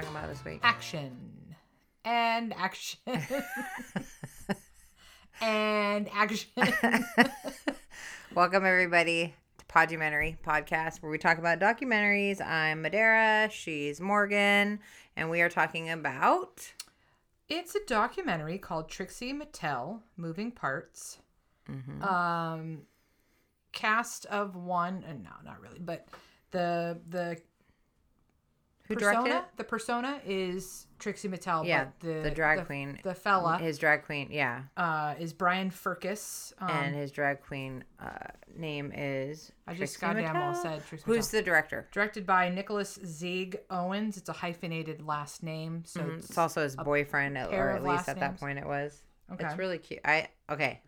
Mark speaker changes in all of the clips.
Speaker 1: talking about this week?
Speaker 2: Action. And action. and action.
Speaker 1: Welcome everybody to Podumentary Podcast, where we talk about documentaries. I'm Madera. She's Morgan, and we are talking about.
Speaker 2: it's a documentary called Trixie Mattel Moving Parts.
Speaker 1: Mm-hmm.
Speaker 2: Um, cast of one, uh, no, not really, but the the
Speaker 1: Who
Speaker 2: persona,
Speaker 1: directed it?
Speaker 2: the persona is Trixie Mattel.
Speaker 1: Yeah,
Speaker 2: but the
Speaker 1: the drag
Speaker 2: the-
Speaker 1: queen.
Speaker 2: the fella
Speaker 1: His drag queen, yeah,
Speaker 2: uh, is Brian Firkus. Um,
Speaker 1: and his drag queen uh, name is.
Speaker 2: I just
Speaker 1: Trixie
Speaker 2: goddamn well
Speaker 1: Mattel.
Speaker 2: said Trixie
Speaker 1: Who's
Speaker 2: Mattel.
Speaker 1: the director?
Speaker 2: Directed by Nicholas Zeig Owens. It's a hyphenated last name, so
Speaker 1: Mhm.
Speaker 2: it's,
Speaker 1: It's also his boyfriend, or at least at that point it was.
Speaker 2: Okay.
Speaker 1: It's really cute. I okay.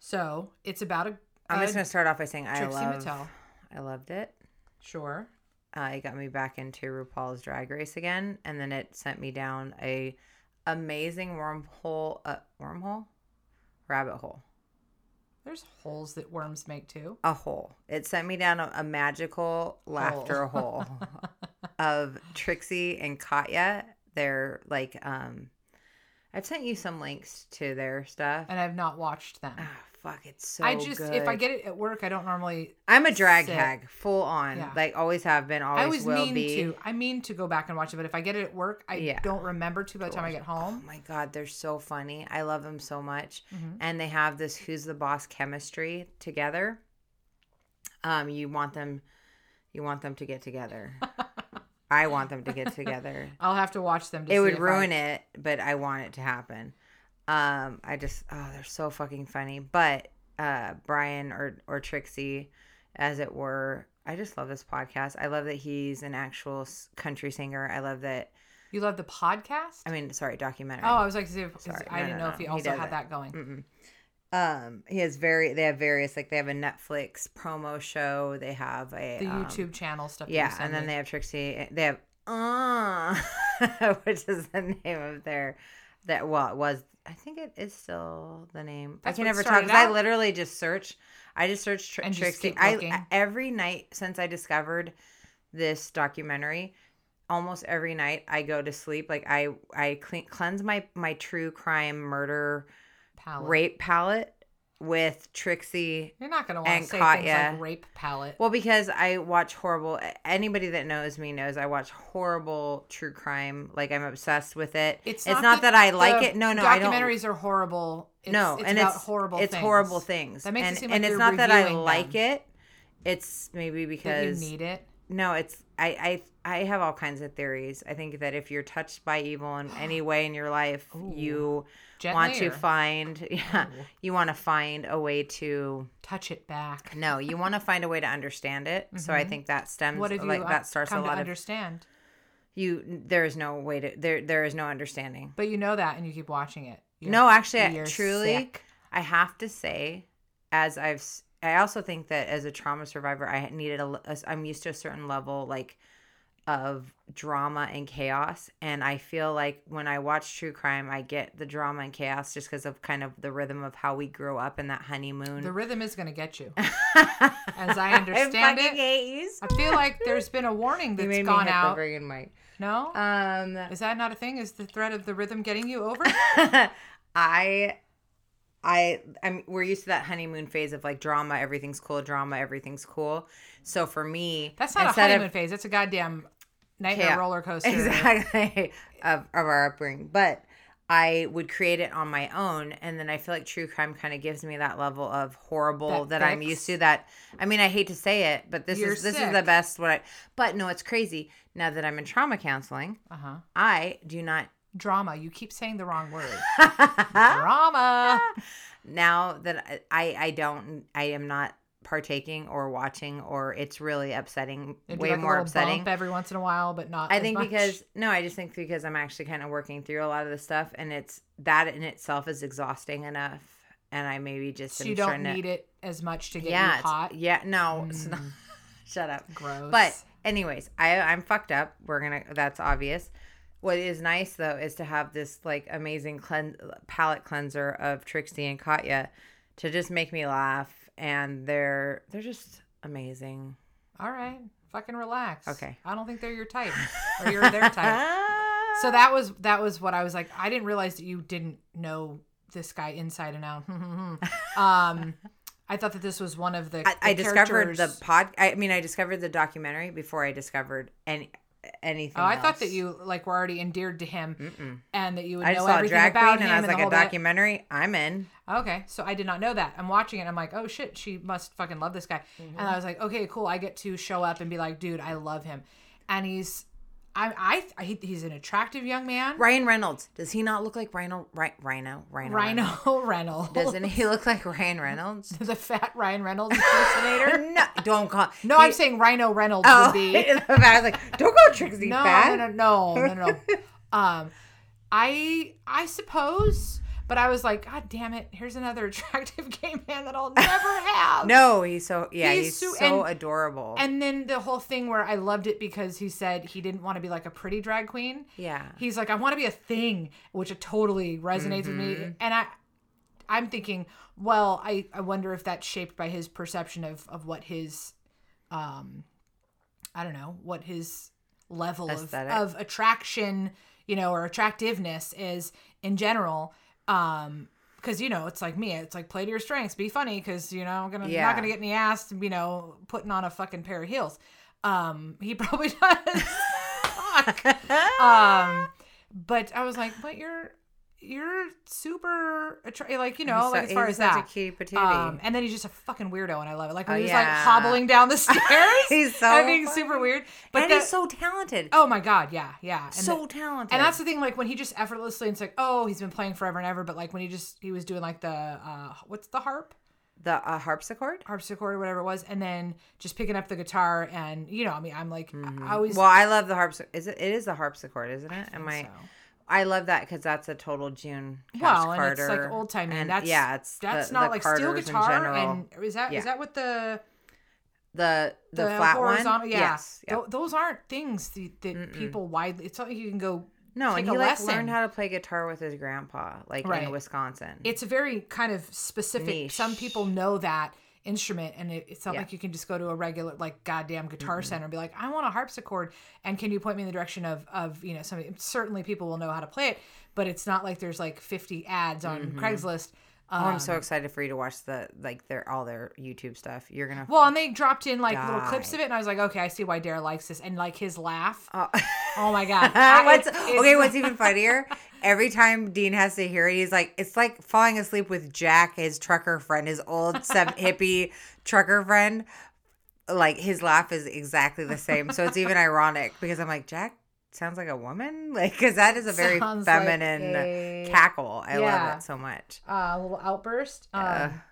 Speaker 2: so it's about a.
Speaker 1: I'm
Speaker 2: a
Speaker 1: just gonna start off by saying I love.
Speaker 2: Mattel.
Speaker 1: I loved it.
Speaker 2: Sure.
Speaker 1: Uh, it got me back into RuPaul's Drag Race again, and then it sent me down a amazing wormhole, uh, wormhole, rabbit hole,
Speaker 2: There's holes that worms make too.
Speaker 1: a hole. It sent me down a, a magical laughter hole of Trixie and Katya. They're like, um, I've sent you some links to their stuff.
Speaker 2: And I've not watched them.
Speaker 1: Ah, fuck, it's so.
Speaker 2: I just if I get it at work, I don't normally.
Speaker 1: I'm a drag
Speaker 2: sit.
Speaker 1: hag, full on.
Speaker 2: Yeah.
Speaker 1: Like always have been, always,
Speaker 2: I always
Speaker 1: will
Speaker 2: mean
Speaker 1: be.
Speaker 2: to. I mean to go back and watch it, but if I get it at work, I
Speaker 1: Yeah.
Speaker 2: don't remember to by the time I get home.
Speaker 1: Oh my god, they're so funny. I love them so much.
Speaker 2: Mhm.
Speaker 1: And they have this who's the boss chemistry together. Um you want them you want them to get together. I want them to get together.
Speaker 2: I'll have to watch them. To
Speaker 1: it would ruin
Speaker 2: I,
Speaker 1: it, but I want it to happen. Um I just oh, they're so fucking funny. But uh Brian or or Trixie as it were, I just love this podcast. I love that he's an actual country singer. I love that
Speaker 2: You love the podcast?
Speaker 1: I mean, sorry, documentary.
Speaker 2: oh, I was like,
Speaker 1: Sorry.
Speaker 2: I
Speaker 1: No,
Speaker 2: didn't
Speaker 1: no,
Speaker 2: know
Speaker 1: no.
Speaker 2: if he
Speaker 1: He
Speaker 2: also
Speaker 1: does
Speaker 2: had that going.
Speaker 1: Mm-mm. Um, he has very. They have various like they have a Netflix promo show. They have a
Speaker 2: The
Speaker 1: um,
Speaker 2: YouTube channel stuff.
Speaker 1: yeah, and then
Speaker 2: me.
Speaker 1: they have Trixie. They have uh, which is the name of their that. Well, it was. I think it is still the name.
Speaker 2: That's
Speaker 1: I can never tell
Speaker 2: started
Speaker 1: because I literally just search. I just search Tr-
Speaker 2: And just
Speaker 1: Trixie.
Speaker 2: keep
Speaker 1: I every night since I discovered this documentary almost every night I go to sleep like I I clean, cleanse my my true crime murder
Speaker 2: palette.
Speaker 1: rape palette with Trixie.
Speaker 2: You're not gonna want
Speaker 1: and
Speaker 2: to say
Speaker 1: Katya.
Speaker 2: things like rape palette.
Speaker 1: Well, because I watch horrible. Anybody that knows me knows I watch horrible true crime. Like I'm obsessed with it.
Speaker 2: It's
Speaker 1: It's,
Speaker 2: not
Speaker 1: not,
Speaker 2: that
Speaker 1: I like it. No, no, I don't.
Speaker 2: Documentaries are horrible. It's,
Speaker 1: no,
Speaker 2: it's
Speaker 1: and it's
Speaker 2: horrible.
Speaker 1: It's
Speaker 2: things.
Speaker 1: horrible things.
Speaker 2: That makes it
Speaker 1: and,
Speaker 2: seem
Speaker 1: and
Speaker 2: like
Speaker 1: it's
Speaker 2: you're
Speaker 1: not that I like
Speaker 2: them.
Speaker 1: it. It's maybe
Speaker 2: That you need it.
Speaker 1: no, it's I I I have all kinds of theories. I think that if you're touched by evil in any way in your life,
Speaker 2: Ooh.
Speaker 1: you
Speaker 2: Gently
Speaker 1: want to
Speaker 2: or
Speaker 1: find yeah,
Speaker 2: Ooh.
Speaker 1: you want to find a way to
Speaker 2: touch it back.
Speaker 1: no, you want to find a way to understand it. So I
Speaker 2: Mhm.
Speaker 1: think that stems
Speaker 2: What have you
Speaker 1: like that starts a
Speaker 2: come to
Speaker 1: lot of
Speaker 2: understand?
Speaker 1: you there is no way to there there is no understanding.
Speaker 2: But you know that, and you keep watching it. You're-
Speaker 1: no, actually I, truly
Speaker 2: sick.
Speaker 1: I have to say as I've I also think that as a trauma survivor I needed a, a- I'm used to a certain level like of drama and chaos and I feel like when I watch true crime I get the drama and chaos just because of kind of the rhythm of how we grew up in that honeymoon.
Speaker 2: The rhythm is going to get you.
Speaker 1: as
Speaker 2: I understand
Speaker 1: I
Speaker 2: it,
Speaker 1: you.
Speaker 2: I feel like there's been a warning
Speaker 1: You
Speaker 2: that's
Speaker 1: made
Speaker 2: gone
Speaker 1: the
Speaker 2: out.
Speaker 1: friggin' mic.
Speaker 2: No,
Speaker 1: Um,
Speaker 2: is that not a thing? Is the threat of the rhythm getting you over?
Speaker 1: I, I, I'm. We're used to that honeymoon phase of like drama. Everything's cool. Drama. Everything's cool. So for me,
Speaker 2: That's not a
Speaker 1: instead of-
Speaker 2: honeymoon phase. That's a goddamn nightmare roller coaster.
Speaker 1: exactly of, of our upbringing. But I would create it on my own, and then I feel like true crime kind of gives me that level of horrible
Speaker 2: That
Speaker 1: that, I'm used to. That I mean, I hate to say it, but this
Speaker 2: You're
Speaker 1: is this is the best. What I but no, it's crazy. Now that I'm in trauma counseling,
Speaker 2: Uh huh.
Speaker 1: I do not
Speaker 2: Drama. You keep saying the wrong word. Drama.
Speaker 1: now that I I don't I am not partaking or watching or it's really upsetting
Speaker 2: It'd
Speaker 1: way
Speaker 2: like
Speaker 1: more upsetting
Speaker 2: every once in a while, but not.
Speaker 1: I think
Speaker 2: much.
Speaker 1: because no I just think because I'm actually kind of working through a lot of the stuff and it's that in itself is exhausting enough and I maybe just
Speaker 2: so you don't
Speaker 1: trying to-
Speaker 2: need it as much to get
Speaker 1: yeah
Speaker 2: you hot.
Speaker 1: yeah no it's not
Speaker 2: Mm.
Speaker 1: shut up
Speaker 2: Gross.
Speaker 1: But anyways, I I'm fucked up. We're gonna that's obvious. What is nice though is to have this like amazing clean palette cleanser of Trixie and Katya to just make me laugh, and they're they're just amazing.
Speaker 2: all right, Fucking relax.
Speaker 1: Okay.
Speaker 2: I don't think they're your type, or you're their type. So that was that was what I was like. I didn't realize that you didn't know this guy inside and out. um, I thought that this was one of the.
Speaker 1: I, I discovered the pod. I mean, I discovered the documentary before I discovered any anything.
Speaker 2: Oh, I thought that you like were already endeared to him, and that you would
Speaker 1: I
Speaker 2: know
Speaker 1: saw a
Speaker 2: everything
Speaker 1: drag
Speaker 2: about
Speaker 1: queen,
Speaker 2: him
Speaker 1: and I was like, a
Speaker 2: whole bit.
Speaker 1: documentary. I'm in.
Speaker 2: Okay, so I did not know that. I'm watching it. I'm like, oh shit, she must fucking love this guy.
Speaker 1: Mm-hmm.
Speaker 2: And I was like, okay, cool. I get to show up and be like, dude, I love him, and he's, I, I, he, he's an attractive young man.
Speaker 1: Ryan Reynolds. Does he not look like Rhino? Rhino? Rhino?
Speaker 2: Rhino Reynolds.
Speaker 1: Doesn't he look like Ryan Reynolds?
Speaker 2: the fat Ryan Reynolds impersonator?
Speaker 1: no, don't call.
Speaker 2: no, I'm saying Rhino Reynolds
Speaker 1: Oh,
Speaker 2: would be.
Speaker 1: I was like, don't go Trixie
Speaker 2: no,
Speaker 1: fat.
Speaker 2: no, no, no, no, no. um, I, I suppose, but I was like, God damn it! Here's another attractive gay man that I'll never have.
Speaker 1: No, he's so yeah,
Speaker 2: He's
Speaker 1: he's,
Speaker 2: so-
Speaker 1: so,
Speaker 2: and-
Speaker 1: adorable.
Speaker 2: And then the whole thing where I loved it because he said he didn't want to be like a pretty drag queen.
Speaker 1: yeah,
Speaker 2: He's like, I want to be a thing, which it totally resonates with
Speaker 1: Mm-hmm.
Speaker 2: me. And I, I'm thinking, well, I, I wonder if that's shaped by his perception of of what his, um, I don't know, what his level of, of attraction, you know, or attractiveness is in general. Um, because you know it's like me, it's like play to your strengths, be funny, because you know I'm gonna
Speaker 1: Yeah.
Speaker 2: not gonna get any ass, you know, putting on a fucking pair of heels. Um, he probably does. Um, but I was like, but you're you're super attra- like you know
Speaker 1: so-
Speaker 2: like as far as that.
Speaker 1: a cutie patootie.
Speaker 2: Um, and then he's just a fucking weirdo, and I love it. Like when
Speaker 1: Oh,
Speaker 2: he's like hobbling down the stairs,
Speaker 1: He's so
Speaker 2: and being
Speaker 1: funny.
Speaker 2: super weird. But
Speaker 1: and
Speaker 2: the-
Speaker 1: he's so talented.
Speaker 2: oh my god, yeah, yeah, and
Speaker 1: so
Speaker 2: the-
Speaker 1: talented.
Speaker 2: and that's the thing, like when he just effortlessly, and it's like, oh, he's been playing forever and ever. But like when he just he was doing like the uh what's the harp,
Speaker 1: the uh, harpsichord.
Speaker 2: harpsichord or whatever it was, and then just picking up the guitar, and you know, I mean, I'm like, I always
Speaker 1: Well, I love the harpsichord. Is it? It is the harpsichord, isn't it? Am I?
Speaker 2: so.
Speaker 1: I love that because that's a total June. Cash
Speaker 2: Well, and
Speaker 1: Carter.
Speaker 2: it's like old timey.
Speaker 1: and
Speaker 2: That's
Speaker 1: yeah, it's
Speaker 2: that's
Speaker 1: the,
Speaker 2: not
Speaker 1: the
Speaker 2: like steel
Speaker 1: Carters in
Speaker 2: guitar. And is that is
Speaker 1: Yeah.
Speaker 2: that what the
Speaker 1: the the,
Speaker 2: the,
Speaker 1: flat
Speaker 2: horizontal?
Speaker 1: one.
Speaker 2: Yeah,
Speaker 1: Yes. Yep.
Speaker 2: those aren't things that, that people widely. It's not like you can go.
Speaker 1: No,
Speaker 2: take
Speaker 1: and
Speaker 2: a
Speaker 1: he like
Speaker 2: lesson.
Speaker 1: learned how to play guitar with his grandpa, like
Speaker 2: Right.
Speaker 1: in Wisconsin.
Speaker 2: It's a very kind of specific.
Speaker 1: Niche.
Speaker 2: Some people know that instrument, and it, it's not
Speaker 1: Yeah.
Speaker 2: like you can just go to a regular like goddamn guitar center and be like, I want a harpsichord, and can you point me in the direction of of you know somebody? Certainly, people will know how to play it, but it's not like there's like 50 ads on
Speaker 1: Mm-hmm.
Speaker 2: Craigslist.
Speaker 1: Oh,
Speaker 2: Um,
Speaker 1: I'm so excited for you to watch the like their all their YouTube stuff. You're gonna.
Speaker 2: Well, and they dropped in like little clips of it, and I was like, okay, I see why Dare likes this, and like his laugh.
Speaker 1: Oh.
Speaker 2: Oh my god! I-
Speaker 1: what's
Speaker 2: it's-
Speaker 1: okay?
Speaker 2: it's-
Speaker 1: What's even funnier? Every time Dean has to hear it, he's like, it's like falling asleep with Jack, his trucker friend, his old seven hippie trucker friend. Like his laugh is exactly the same, so it's even ironic because I'm like, Jack sounds like a woman, like because that is a very
Speaker 2: Sounds like
Speaker 1: feminine
Speaker 2: a-
Speaker 1: cackle. I
Speaker 2: Yeah.
Speaker 1: love it so much.
Speaker 2: uh, a little outburst. Um,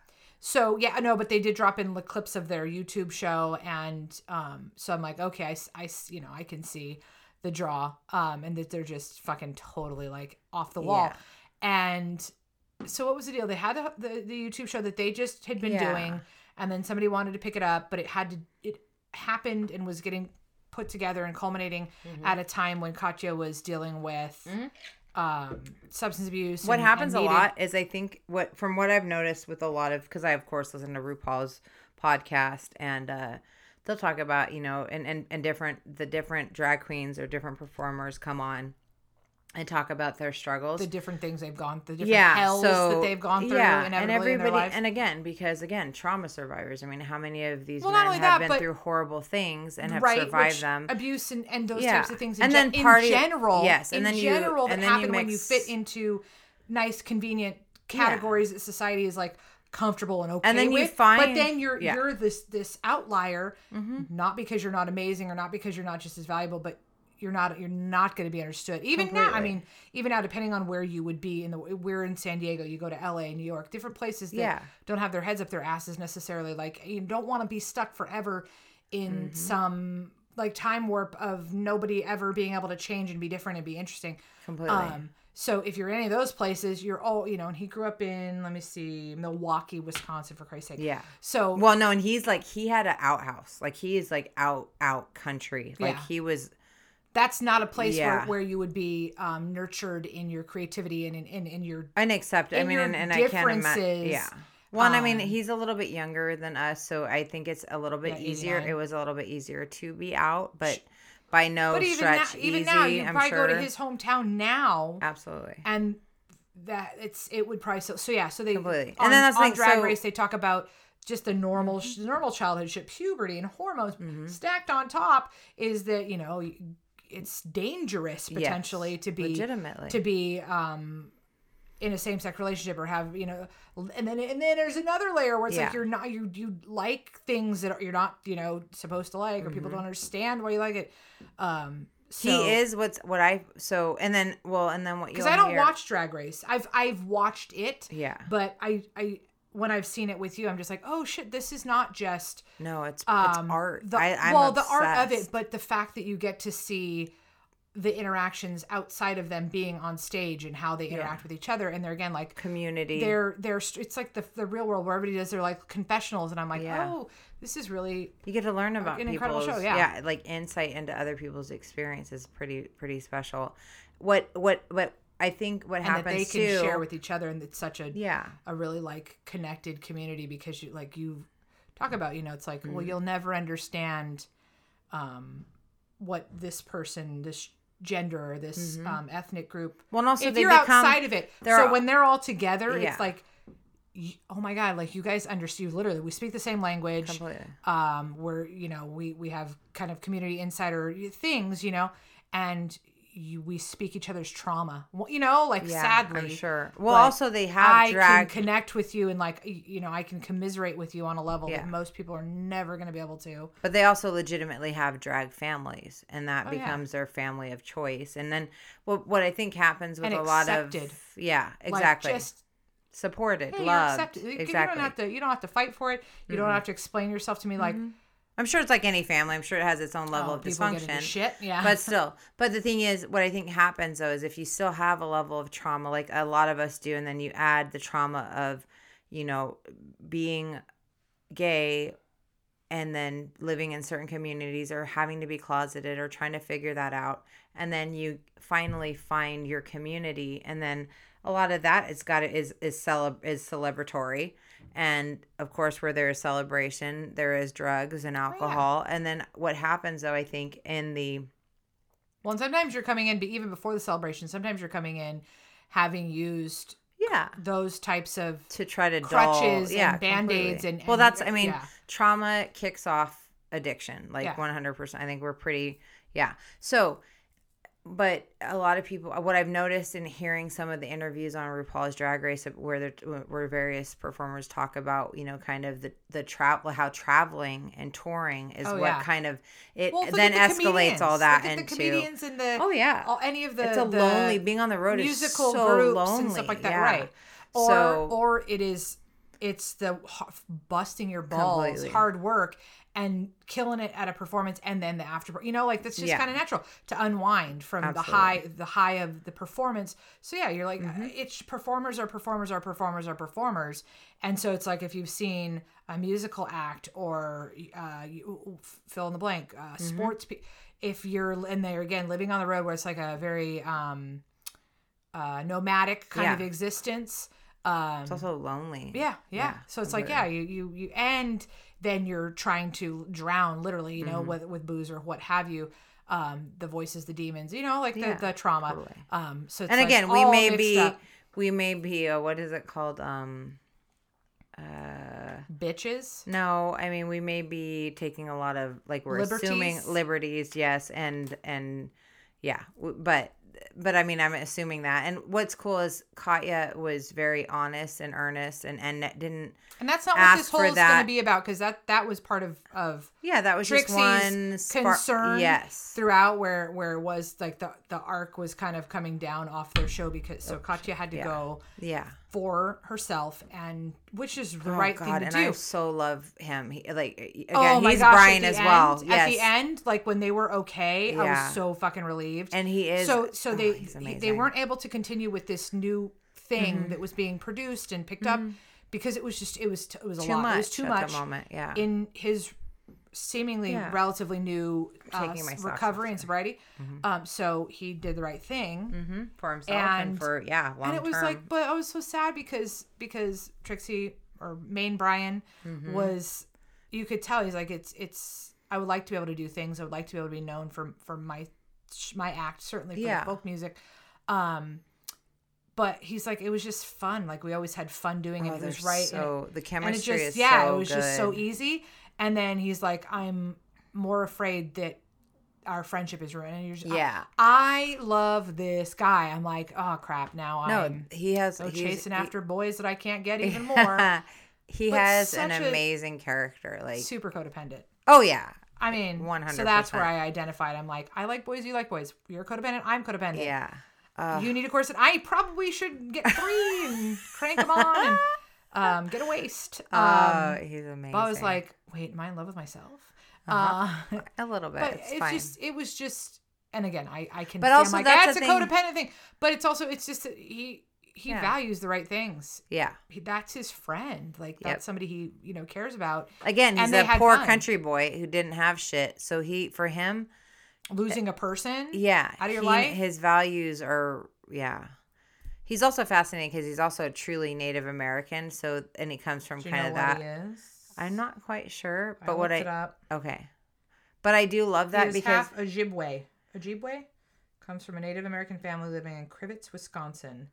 Speaker 2: so yeah, no, but they did drop in the clips of their YouTube show, and um, so I'm like, okay, I, I you know, I can see the draw, um, and that they're just fucking totally like off the wall,
Speaker 1: Yeah.
Speaker 2: and so what was the deal? They had the, the the YouTube show that they just had been
Speaker 1: Yeah.
Speaker 2: doing, and then somebody wanted to pick it up, but it had to it happened and was getting put together and culminating
Speaker 1: Mm-hmm.
Speaker 2: at a time when Katya was dealing with. Um, substance abuse.
Speaker 1: What
Speaker 2: and-
Speaker 1: happens
Speaker 2: and
Speaker 1: a lot is I think what from what I've noticed with a lot of because I of course listen to RuPaul's podcast and uh they'll talk about you know and and, and different the different drag queens or different performers come on and talk about their struggles
Speaker 2: the different things they've gone, through the different
Speaker 1: yeah
Speaker 2: hells
Speaker 1: so
Speaker 2: that they've gone through,
Speaker 1: yeah and
Speaker 2: inevitably in their
Speaker 1: everybody and again because again trauma survivors i mean how many of these
Speaker 2: Well,
Speaker 1: men have
Speaker 2: that,
Speaker 1: been
Speaker 2: but-
Speaker 1: through horrible things and have
Speaker 2: right,
Speaker 1: survived them
Speaker 2: abuse and, and those
Speaker 1: Yeah.
Speaker 2: types of things, in
Speaker 1: And then party-
Speaker 2: in general,
Speaker 1: yes, and
Speaker 2: in
Speaker 1: then you-
Speaker 2: general, that
Speaker 1: you
Speaker 2: happen when you fit into nice, convenient categories that society is like comfortable and okay
Speaker 1: And then you
Speaker 2: with. but then you're
Speaker 1: yeah. Mm-hmm.
Speaker 2: you're this this outlier, not because you're not amazing or not because you're not just as valuable, but you're not you're not going to be understood. Even now, I mean, even now, depending on where you would be in the we're in San Diego, you go to L.A., New York, different places that
Speaker 1: Yeah.
Speaker 2: don't have their heads up their asses necessarily. Like you don't want to be stuck forever in
Speaker 1: Mm-hmm.
Speaker 2: some like time warp of nobody ever being able to change and be different and be interesting.
Speaker 1: completely
Speaker 2: Um, so if you're in any of those places, you're all you know. And he grew up in let me see, Milwaukee, Wisconsin, for Christ's sake.
Speaker 1: yeah
Speaker 2: So
Speaker 1: Well, no, and he's like he had an outhouse. Like he is like out out country. Like
Speaker 2: Yeah.
Speaker 1: he was
Speaker 2: that's not a place
Speaker 1: Yeah.
Speaker 2: where, where you would be um, nurtured in your creativity and in, in, in your
Speaker 1: unaccepted. I mean, and, and I can't imagine. Yeah, Well, and I mean,
Speaker 2: Um,
Speaker 1: he's a little bit younger than us, so I think it's a little bit
Speaker 2: Yeah,
Speaker 1: easier.
Speaker 2: 89.
Speaker 1: It was a little bit easier to be out, but by no
Speaker 2: but even now,
Speaker 1: stretch
Speaker 2: even
Speaker 1: easy.
Speaker 2: now, you
Speaker 1: I'm
Speaker 2: probably
Speaker 1: sure.
Speaker 2: go to his hometown now,
Speaker 1: Absolutely.
Speaker 2: and that it's it would probably so, so yeah. So they
Speaker 1: Completely. And then that's
Speaker 2: on
Speaker 1: like,
Speaker 2: Drag
Speaker 1: so-
Speaker 2: Race they talk about just the normal normal childhood shit, puberty and hormones
Speaker 1: Mm-hmm.
Speaker 2: stacked on top is that you know it's dangerous
Speaker 1: Yes,
Speaker 2: potentially to be
Speaker 1: legitimately.
Speaker 2: to be um in a same-sex relationship or have you know and then and then there's another layer where it's
Speaker 1: Yeah.
Speaker 2: like you're not you you like things that you're not you know supposed to like or
Speaker 1: Mm-hmm.
Speaker 2: people don't understand why you like it um so,
Speaker 1: he is what's what I so and then well and then what you
Speaker 2: because I don't watch Drag Race. I've I've watched it,
Speaker 1: Yeah.
Speaker 2: but I I when I've seen it with you, I'm just like, oh shit, this is not just
Speaker 1: No, it's
Speaker 2: um,
Speaker 1: it's art.
Speaker 2: The,
Speaker 1: I,
Speaker 2: well, the art of it, but the fact that you get to see the interactions outside of them being on stage and how they interact with each other, and they're again like
Speaker 1: community.
Speaker 2: they're they're it's like the the real world where everybody does their like confessionals, and I'm like,
Speaker 1: Yeah.
Speaker 2: oh, this is really
Speaker 1: You get to learn about
Speaker 2: an incredible show, yeah.
Speaker 1: Yeah like insight into other people's experience is pretty pretty special. What what what I think what
Speaker 2: and
Speaker 1: happens
Speaker 2: that they can
Speaker 1: too.
Speaker 2: share with each other, and it's such a
Speaker 1: yeah,
Speaker 2: a really like connected community because you like you talk about you know it's like
Speaker 1: Mm-hmm.
Speaker 2: well you'll never understand um what this person this gender or this um ethnic group
Speaker 1: Well, and also
Speaker 2: if
Speaker 1: Mm-hmm.
Speaker 2: you're
Speaker 1: become-
Speaker 2: outside of it so
Speaker 1: all-
Speaker 2: when they're all together
Speaker 1: Yeah.
Speaker 2: it's like oh my god like you guys understand literally we speak the same language
Speaker 1: completely.
Speaker 2: um where you know we we have kind of community insider things you know and you, we speak each other's trauma Well, you know like
Speaker 1: Yeah,
Speaker 2: sadly
Speaker 1: I'm sure. Well, also they have
Speaker 2: I
Speaker 1: drag.
Speaker 2: can connect with you and like you know I can commiserate with you on a level
Speaker 1: Yeah.
Speaker 2: that most people are never going to be able to.
Speaker 1: But they also legitimately have drag families, and that
Speaker 2: Oh, yeah.
Speaker 1: becomes their family of choice. And then, what what I think happens with
Speaker 2: And
Speaker 1: a lot of yeah,
Speaker 2: Like,
Speaker 1: exactly
Speaker 2: just
Speaker 1: supported,
Speaker 2: hey,
Speaker 1: loved,
Speaker 2: accepted.
Speaker 1: Exactly. Mm-hmm.
Speaker 2: You don't have to. You don't have to fight for it. You don't have to explain yourself to me like
Speaker 1: I'm sure it's like any family. I'm sure it has its own level
Speaker 2: oh,
Speaker 1: of
Speaker 2: people get into
Speaker 1: dysfunction.
Speaker 2: shit. Yeah,
Speaker 1: but still but the thing is what i think happens though is if you still have a level of trauma like a lot of us do and then you add the trauma of you know being gay and then living in certain communities or having to be closeted or trying to figure that out and then you finally find your community and then a lot of that is got is is celeb is celebratory and of course where there is celebration there is drugs and oh, alcohol and then what happens though i think in the
Speaker 2: well, and sometimes you're coming in, but even before the celebration, sometimes you're coming in having used
Speaker 1: yeah
Speaker 2: those types of
Speaker 1: to try to dull,
Speaker 2: Crutches
Speaker 1: yeah,
Speaker 2: and Band-Aids
Speaker 1: completely.
Speaker 2: and-
Speaker 1: well that's i mean
Speaker 2: yeah.
Speaker 1: trauma kicks off addiction like
Speaker 2: Yeah.
Speaker 1: 100% i think we're pretty yeah so but a lot of people what i've noticed in hearing some of the interviews on rupaul's drag race where there where various performers talk about you know kind of the the travel how traveling and touring is
Speaker 2: Oh,
Speaker 1: what
Speaker 2: yeah.
Speaker 1: kind of it
Speaker 2: Well,
Speaker 1: then
Speaker 2: the
Speaker 1: escalates all that
Speaker 2: Look
Speaker 1: into
Speaker 2: the comedians and the
Speaker 1: oh yeah
Speaker 2: all, any of the
Speaker 1: it's a
Speaker 2: the
Speaker 1: lonely being on the road
Speaker 2: musical
Speaker 1: is so
Speaker 2: groups
Speaker 1: lonely
Speaker 2: and stuff like that,
Speaker 1: yeah.
Speaker 2: right? Or
Speaker 1: So-
Speaker 2: or it is it's the busting your balls,
Speaker 1: Completely.
Speaker 2: hard work, and killing it at a performance, and then the after. You know, like that's just
Speaker 1: Yeah.
Speaker 2: kind of natural to unwind from the high the high of the performance. So yeah, you're like
Speaker 1: Mm-hmm.
Speaker 2: it's performers are performers are performers are performers, and so it's like if you've seen a musical act or uh, you, fill in the blank uh,
Speaker 1: Mm-hmm.
Speaker 2: sports. pe- If you're and they're again living on the road where it's like a very um, uh, nomadic kind
Speaker 1: Yeah.
Speaker 2: of existence. Um,
Speaker 1: it's also lonely
Speaker 2: yeah, yeah,
Speaker 1: Yeah,
Speaker 2: So it's like, yeah, you, you, you, and then you're trying to drown, literally, you
Speaker 1: Mm-hmm.
Speaker 2: know, with with booze or what have you. Um, the voices, the demons, you know, like the,
Speaker 1: Yeah,
Speaker 2: the trauma.
Speaker 1: totally.
Speaker 2: Um, so it's
Speaker 1: and
Speaker 2: like
Speaker 1: again we may be
Speaker 2: up.
Speaker 1: we may be uh, what is it called um uh
Speaker 2: bitches.
Speaker 1: no i mean we may be taking a lot of like we're assuming
Speaker 2: Liberties?
Speaker 1: liberties yes and and yeah but but i mean i'm assuming that. And what's cool is katya was very honest and earnest and and didn't
Speaker 2: And that's not what this whole is going to be about because that that was part of of
Speaker 1: yeah that was just
Speaker 2: Trixie's
Speaker 1: one spark-
Speaker 2: concern
Speaker 1: yes
Speaker 2: throughout where where it was like the the arc was kind of coming down off their show because so Katya had to
Speaker 1: yeah.
Speaker 2: go
Speaker 1: yeah
Speaker 2: for herself and which is the
Speaker 1: Oh,
Speaker 2: right
Speaker 1: God,
Speaker 2: thing to
Speaker 1: and
Speaker 2: do.
Speaker 1: I so love him. He, like again,
Speaker 2: oh my
Speaker 1: he's
Speaker 2: gosh,
Speaker 1: Brian as
Speaker 2: the
Speaker 1: well.
Speaker 2: end-
Speaker 1: yes,
Speaker 2: At the end, like when they were okay, I was so fucking relieved.
Speaker 1: and he is
Speaker 2: so so
Speaker 1: oh,
Speaker 2: they they.
Speaker 1: Mm-hmm.
Speaker 2: weren't able to continue with this new thing that was being produced and picked up because it was just it was t- it was a
Speaker 1: too
Speaker 2: lot.
Speaker 1: much
Speaker 2: it was too
Speaker 1: at
Speaker 2: much
Speaker 1: the moment. Yeah,
Speaker 2: in his seemingly
Speaker 1: Yeah.
Speaker 2: relatively new uh,
Speaker 1: my
Speaker 2: recovery and sobriety. Um, so he did the right thing.
Speaker 1: hmm for himself and,
Speaker 2: and-
Speaker 1: for yeah, long
Speaker 2: and it was
Speaker 1: term.
Speaker 2: like but i was so sad because because trixie or main Brian
Speaker 1: Mm-hmm.
Speaker 2: was you could tell he's like it's it's I would like to be able to do things. I would like to be able to be known for for my my act certainly for
Speaker 1: Yeah.
Speaker 2: folk music. Um but he's like it was just fun. Like we always had fun doing it.
Speaker 1: Oh,
Speaker 2: It was right. and-
Speaker 1: So the
Speaker 2: and it
Speaker 1: chemistry
Speaker 2: just
Speaker 1: is
Speaker 2: yeah,
Speaker 1: so
Speaker 2: it was just so easy. And then he's like, I'm more afraid that our friendship is ruined. And you're just,
Speaker 1: Yeah.
Speaker 2: I, I love this guy. I'm like, oh crap, now
Speaker 1: No,
Speaker 2: I'm
Speaker 1: he has.
Speaker 2: so chasing
Speaker 1: he-
Speaker 2: after boys that I can't get even more.
Speaker 1: he
Speaker 2: But
Speaker 1: has an amazing character. Like,
Speaker 2: Super codependent.
Speaker 1: oh yeah,
Speaker 2: I mean,
Speaker 1: 100%.
Speaker 2: so that's where I identified. I'm like, I like boys, you like boys. You're codependent, I'm codependent.
Speaker 1: yeah. Uh,
Speaker 2: You need a corset. I probably should get three and crank them on and um, get a waist. Um,
Speaker 1: uh, he's amazing.
Speaker 2: but I was like, wait, am I in love with myself?
Speaker 1: Uh-huh.
Speaker 2: Uh,
Speaker 1: a little bit.
Speaker 2: but
Speaker 1: it's,
Speaker 2: it's just it was just and again i i can
Speaker 1: But also
Speaker 2: like
Speaker 1: that's
Speaker 2: that's a
Speaker 1: thing-
Speaker 2: codependent thing but it's also it's just he he
Speaker 1: Yeah.
Speaker 2: values the right things
Speaker 1: yeah.
Speaker 2: he, that's his friend like
Speaker 1: Yep.
Speaker 2: that's somebody he you know cares about
Speaker 1: Again, he's
Speaker 2: And
Speaker 1: a poor
Speaker 2: fun.
Speaker 1: country boy who didn't have shit. So he, for him,
Speaker 2: losing a person
Speaker 1: yeah,
Speaker 2: Out of your
Speaker 1: he-
Speaker 2: life?
Speaker 1: His values are, yeah. He's also fascinating because he's also truly Native American. So, and he comes from kind of that.
Speaker 2: he is
Speaker 1: I'm not quite sure,
Speaker 2: I
Speaker 1: but what I
Speaker 2: it up
Speaker 1: okay, but I do love that because
Speaker 2: half ojibwe ojibwe comes from a native american family living in Crivitz wisconsin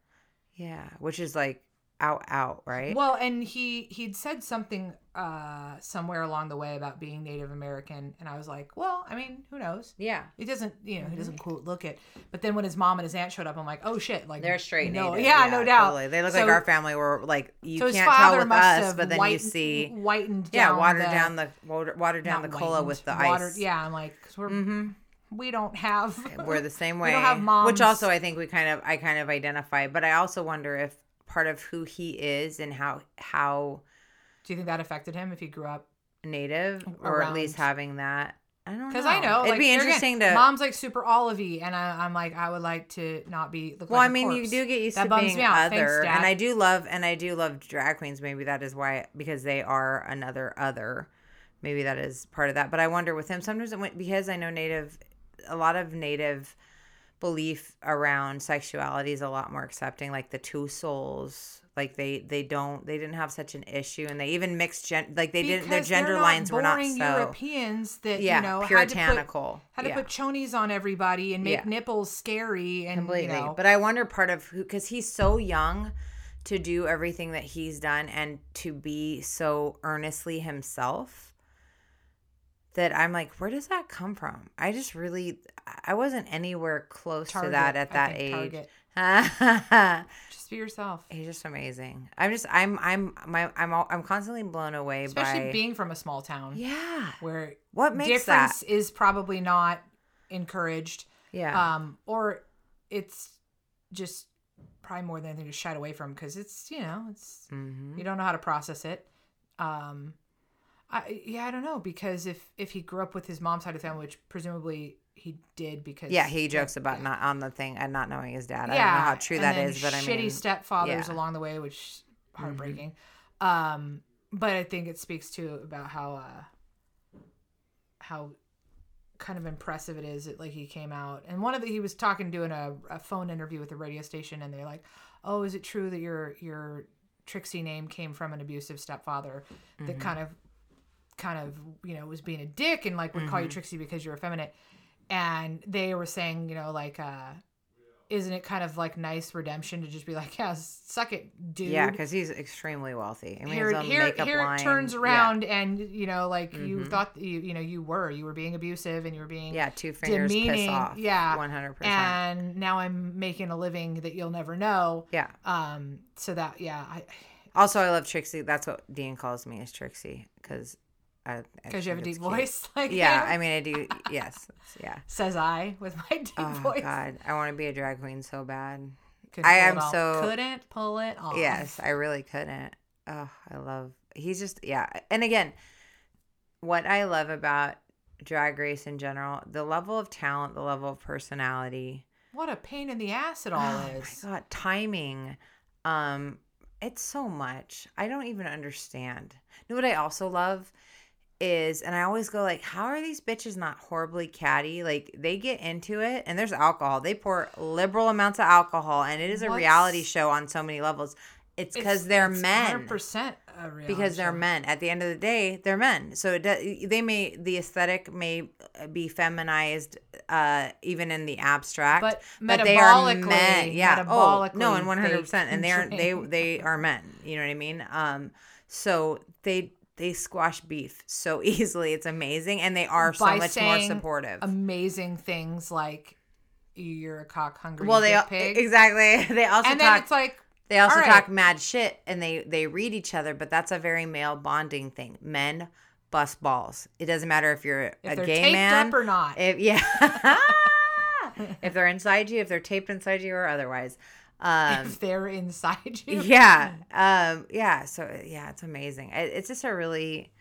Speaker 1: yeah, which is like out out right.
Speaker 2: Well, and he he'd said something uh somewhere along the way about being Native American, and I was like, well, I mean, who knows?
Speaker 1: yeah,
Speaker 2: He doesn't, you know, he
Speaker 1: Mm-hmm.
Speaker 2: doesn't quote look it. But then when his mom and his aunt showed up, I'm like, oh shit, like
Speaker 1: they're straight
Speaker 2: no,
Speaker 1: native.
Speaker 2: yeah, no doubt.
Speaker 1: Totally. They look
Speaker 2: So-
Speaker 1: like our family. Where like you
Speaker 2: so
Speaker 1: can't tell with us, but then you see
Speaker 2: whitened
Speaker 1: yeah,
Speaker 2: down
Speaker 1: water
Speaker 2: the,
Speaker 1: down the water, water down the
Speaker 2: not
Speaker 1: cola
Speaker 2: whitened,
Speaker 1: with the
Speaker 2: water,
Speaker 1: ice.
Speaker 2: Yeah, I'm like, 'cause we're
Speaker 1: hmm
Speaker 2: we don't have
Speaker 1: We're the same way.
Speaker 2: We don't have moms.
Speaker 1: Which also I think we kind of I kind of identify, but I also wonder if part of who he is and how how
Speaker 2: Do you think that affected him if he grew up?
Speaker 1: native or at least having that. I don't know.
Speaker 2: Because I know
Speaker 1: it'd
Speaker 2: like,
Speaker 1: be
Speaker 2: there again,
Speaker 1: interesting to.
Speaker 2: Mom's like super olivey, and I, I'm like, I would like to not be.
Speaker 1: Well,
Speaker 2: like
Speaker 1: I mean, you do get used
Speaker 2: That
Speaker 1: to being other,
Speaker 2: Thanks,
Speaker 1: and I do love and I do love drag queens. Maybe that is why because they are another other. Maybe that is part of that. But I wonder with him sometimes it went because I know native, a lot of native belief around sexuality is a lot more accepting. Like the two souls, like they they don't they didn't have such an issue, and they even mixed gen like they didn't their gender lines were not so
Speaker 2: Europeans that
Speaker 1: yeah
Speaker 2: you know had to put
Speaker 1: puritanical.
Speaker 2: had to
Speaker 1: yeah.
Speaker 2: put chonies on everybody and make
Speaker 1: Yeah.
Speaker 2: nipples scary and
Speaker 1: completely.
Speaker 2: you know
Speaker 1: But I wonder part of who because he's so young to do everything that he's done and to be so earnestly himself that I'm like, where does that come from? I just really I wasn't anywhere close
Speaker 2: Target,
Speaker 1: to that at that age.
Speaker 2: Just be yourself.
Speaker 1: he's just amazing. I'm just I'm I'm my I'm all, I'm constantly blown away
Speaker 2: Especially
Speaker 1: by
Speaker 2: being from a small town
Speaker 1: yeah.
Speaker 2: where
Speaker 1: What makes
Speaker 2: difference is probably not encouraged.
Speaker 1: Yeah.
Speaker 2: Um, or it's just probably more than anything to shied away from because it's you know it's
Speaker 1: hmm
Speaker 2: you don't know how to process it. Um, I yeah I don't know because if if he grew up with his mom's side of the family, which presumably he did because
Speaker 1: Yeah, he jokes about
Speaker 2: yeah.
Speaker 1: not on the thing and not knowing his dad. I
Speaker 2: yeah,
Speaker 1: don't know how true that but I mean shitty
Speaker 2: stepfathers
Speaker 1: yeah. Mm-hmm.
Speaker 2: along the way, which is heartbreaking. Um, but I think it speaks to about how uh, how kind of impressive it is that like he came out and one of the he was talking doing a, a phone interview with a radio station and they're like oh is it true that your your trixie name came from an abusive stepfather
Speaker 1: Mm-hmm.
Speaker 2: that kind of kind of you know was being a dick and like would
Speaker 1: Mm-hmm.
Speaker 2: call you trixie because you're effeminate and they were saying you know like uh isn't it kind of like nice redemption to just be like yeah suck it dude
Speaker 1: yeah, because he's extremely wealthy. I mean,
Speaker 2: here, here, here
Speaker 1: line.
Speaker 2: it turns
Speaker 1: yeah.
Speaker 2: around and you know like you
Speaker 1: Mhm.
Speaker 2: thought you you know you were you were being abusive and you were being
Speaker 1: Yeah, two fingers piss off.
Speaker 2: yeah,
Speaker 1: one hundred percent.
Speaker 2: and now i'm making a living that you'll never know
Speaker 1: Yeah.
Speaker 2: um so that yeah i
Speaker 1: Also, I love Trixie. That's what Dean calls me is Trixie because
Speaker 2: because you have a deep
Speaker 1: cute.
Speaker 2: voice like
Speaker 1: Yeah, I mean, I do. Yes, yeah.
Speaker 2: says i with my deep voice.
Speaker 1: Oh
Speaker 2: voice
Speaker 1: God, I want to be a drag queen so bad.
Speaker 2: Couldn't
Speaker 1: I am so-
Speaker 2: couldn't pull it off
Speaker 1: Yes, I really couldn't. Oh, I love. He's just yeah. And again, what I love about Drag Race in general, the level of talent, the level of personality.
Speaker 2: what a pain in the ass it all
Speaker 1: oh
Speaker 2: is
Speaker 1: my god, timing. Um, it's so much. I don't even understand. You know what I also love is, and I always go like, how are these bitches not horribly catty? Like they get into it, and there's alcohol. They pour liberal amounts of alcohol, and it is a reality show on so many levels. It's because they're
Speaker 2: it's
Speaker 1: men.
Speaker 2: 100% a reality
Speaker 1: because they're
Speaker 2: show.
Speaker 1: men. At the end of the day, they're men. So it does, they may the aesthetic may be feminized, uh, even in the abstract,
Speaker 2: But
Speaker 1: they are
Speaker 2: metabolically-
Speaker 1: men. Yeah. Oh no, and one hundred percent.
Speaker 2: they
Speaker 1: And they are they they are men. You know what I mean? Um. So they they squash beef so easily. It's amazing, and they are so
Speaker 2: By
Speaker 1: much more
Speaker 2: saying
Speaker 1: supportive.
Speaker 2: amazing things like you're a cock hungry
Speaker 1: well, they al-
Speaker 2: pig.
Speaker 1: exactly. They also
Speaker 2: and then
Speaker 1: talk.
Speaker 2: it's like
Speaker 1: They also
Speaker 2: right.
Speaker 1: talk mad shit and they they read each other, but that's a very male bonding thing. Men bust balls. It doesn't matter if you're
Speaker 2: if
Speaker 1: a
Speaker 2: they're
Speaker 1: gay
Speaker 2: taped
Speaker 1: man
Speaker 2: up or not.
Speaker 1: If yeah. if they're inside you, if they're taped inside you or otherwise. Um
Speaker 2: if they're inside you.
Speaker 1: yeah. Um yeah, so yeah, it's amazing. It, it's just a really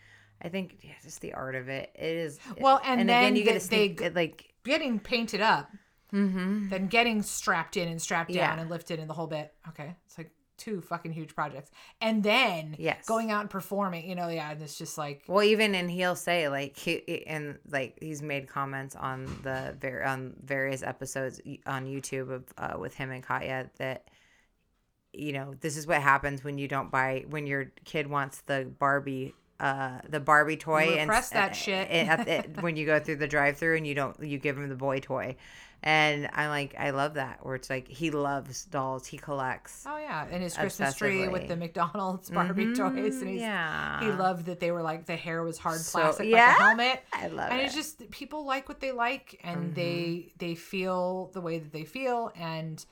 Speaker 1: I think yeah, just the art of it. It is
Speaker 2: Well, and then
Speaker 1: you get to sneak
Speaker 2: they-
Speaker 1: it, like
Speaker 2: Getting painted up,
Speaker 1: mhm.
Speaker 2: then getting strapped in and strapped
Speaker 1: Yeah.
Speaker 2: down and lifted in the whole bit. Okay. It's like two fucking huge projects. And then
Speaker 1: Yes.
Speaker 2: going out and performing, you know, yeah, and it's just like
Speaker 1: Well, even and he'll say like he and like he's made comments on the ver- on various episodes on YouTube of uh, with him and Katya that you know this is what happens when you don't buy when your kid wants the Barbie uh the Barbie toy and
Speaker 2: Repress that
Speaker 1: uh,
Speaker 2: shit.
Speaker 1: the- when you go through the drive-through and you don't you give him the boy toy. And I'm like I love that where it's like he loves dolls, he collects.
Speaker 2: Oh yeah, and his Christmas tree with the McDonald's Barbie
Speaker 1: Mhm,
Speaker 2: toys, and he's,
Speaker 1: yeah.
Speaker 2: he loved that they were like the hair was hard
Speaker 1: So-
Speaker 2: plastic,
Speaker 1: yeah,
Speaker 2: like a helmet.
Speaker 1: I love
Speaker 2: and
Speaker 1: it.
Speaker 2: it's just people like what they like, and
Speaker 1: Mm-hmm.
Speaker 2: they they feel the way that they feel, and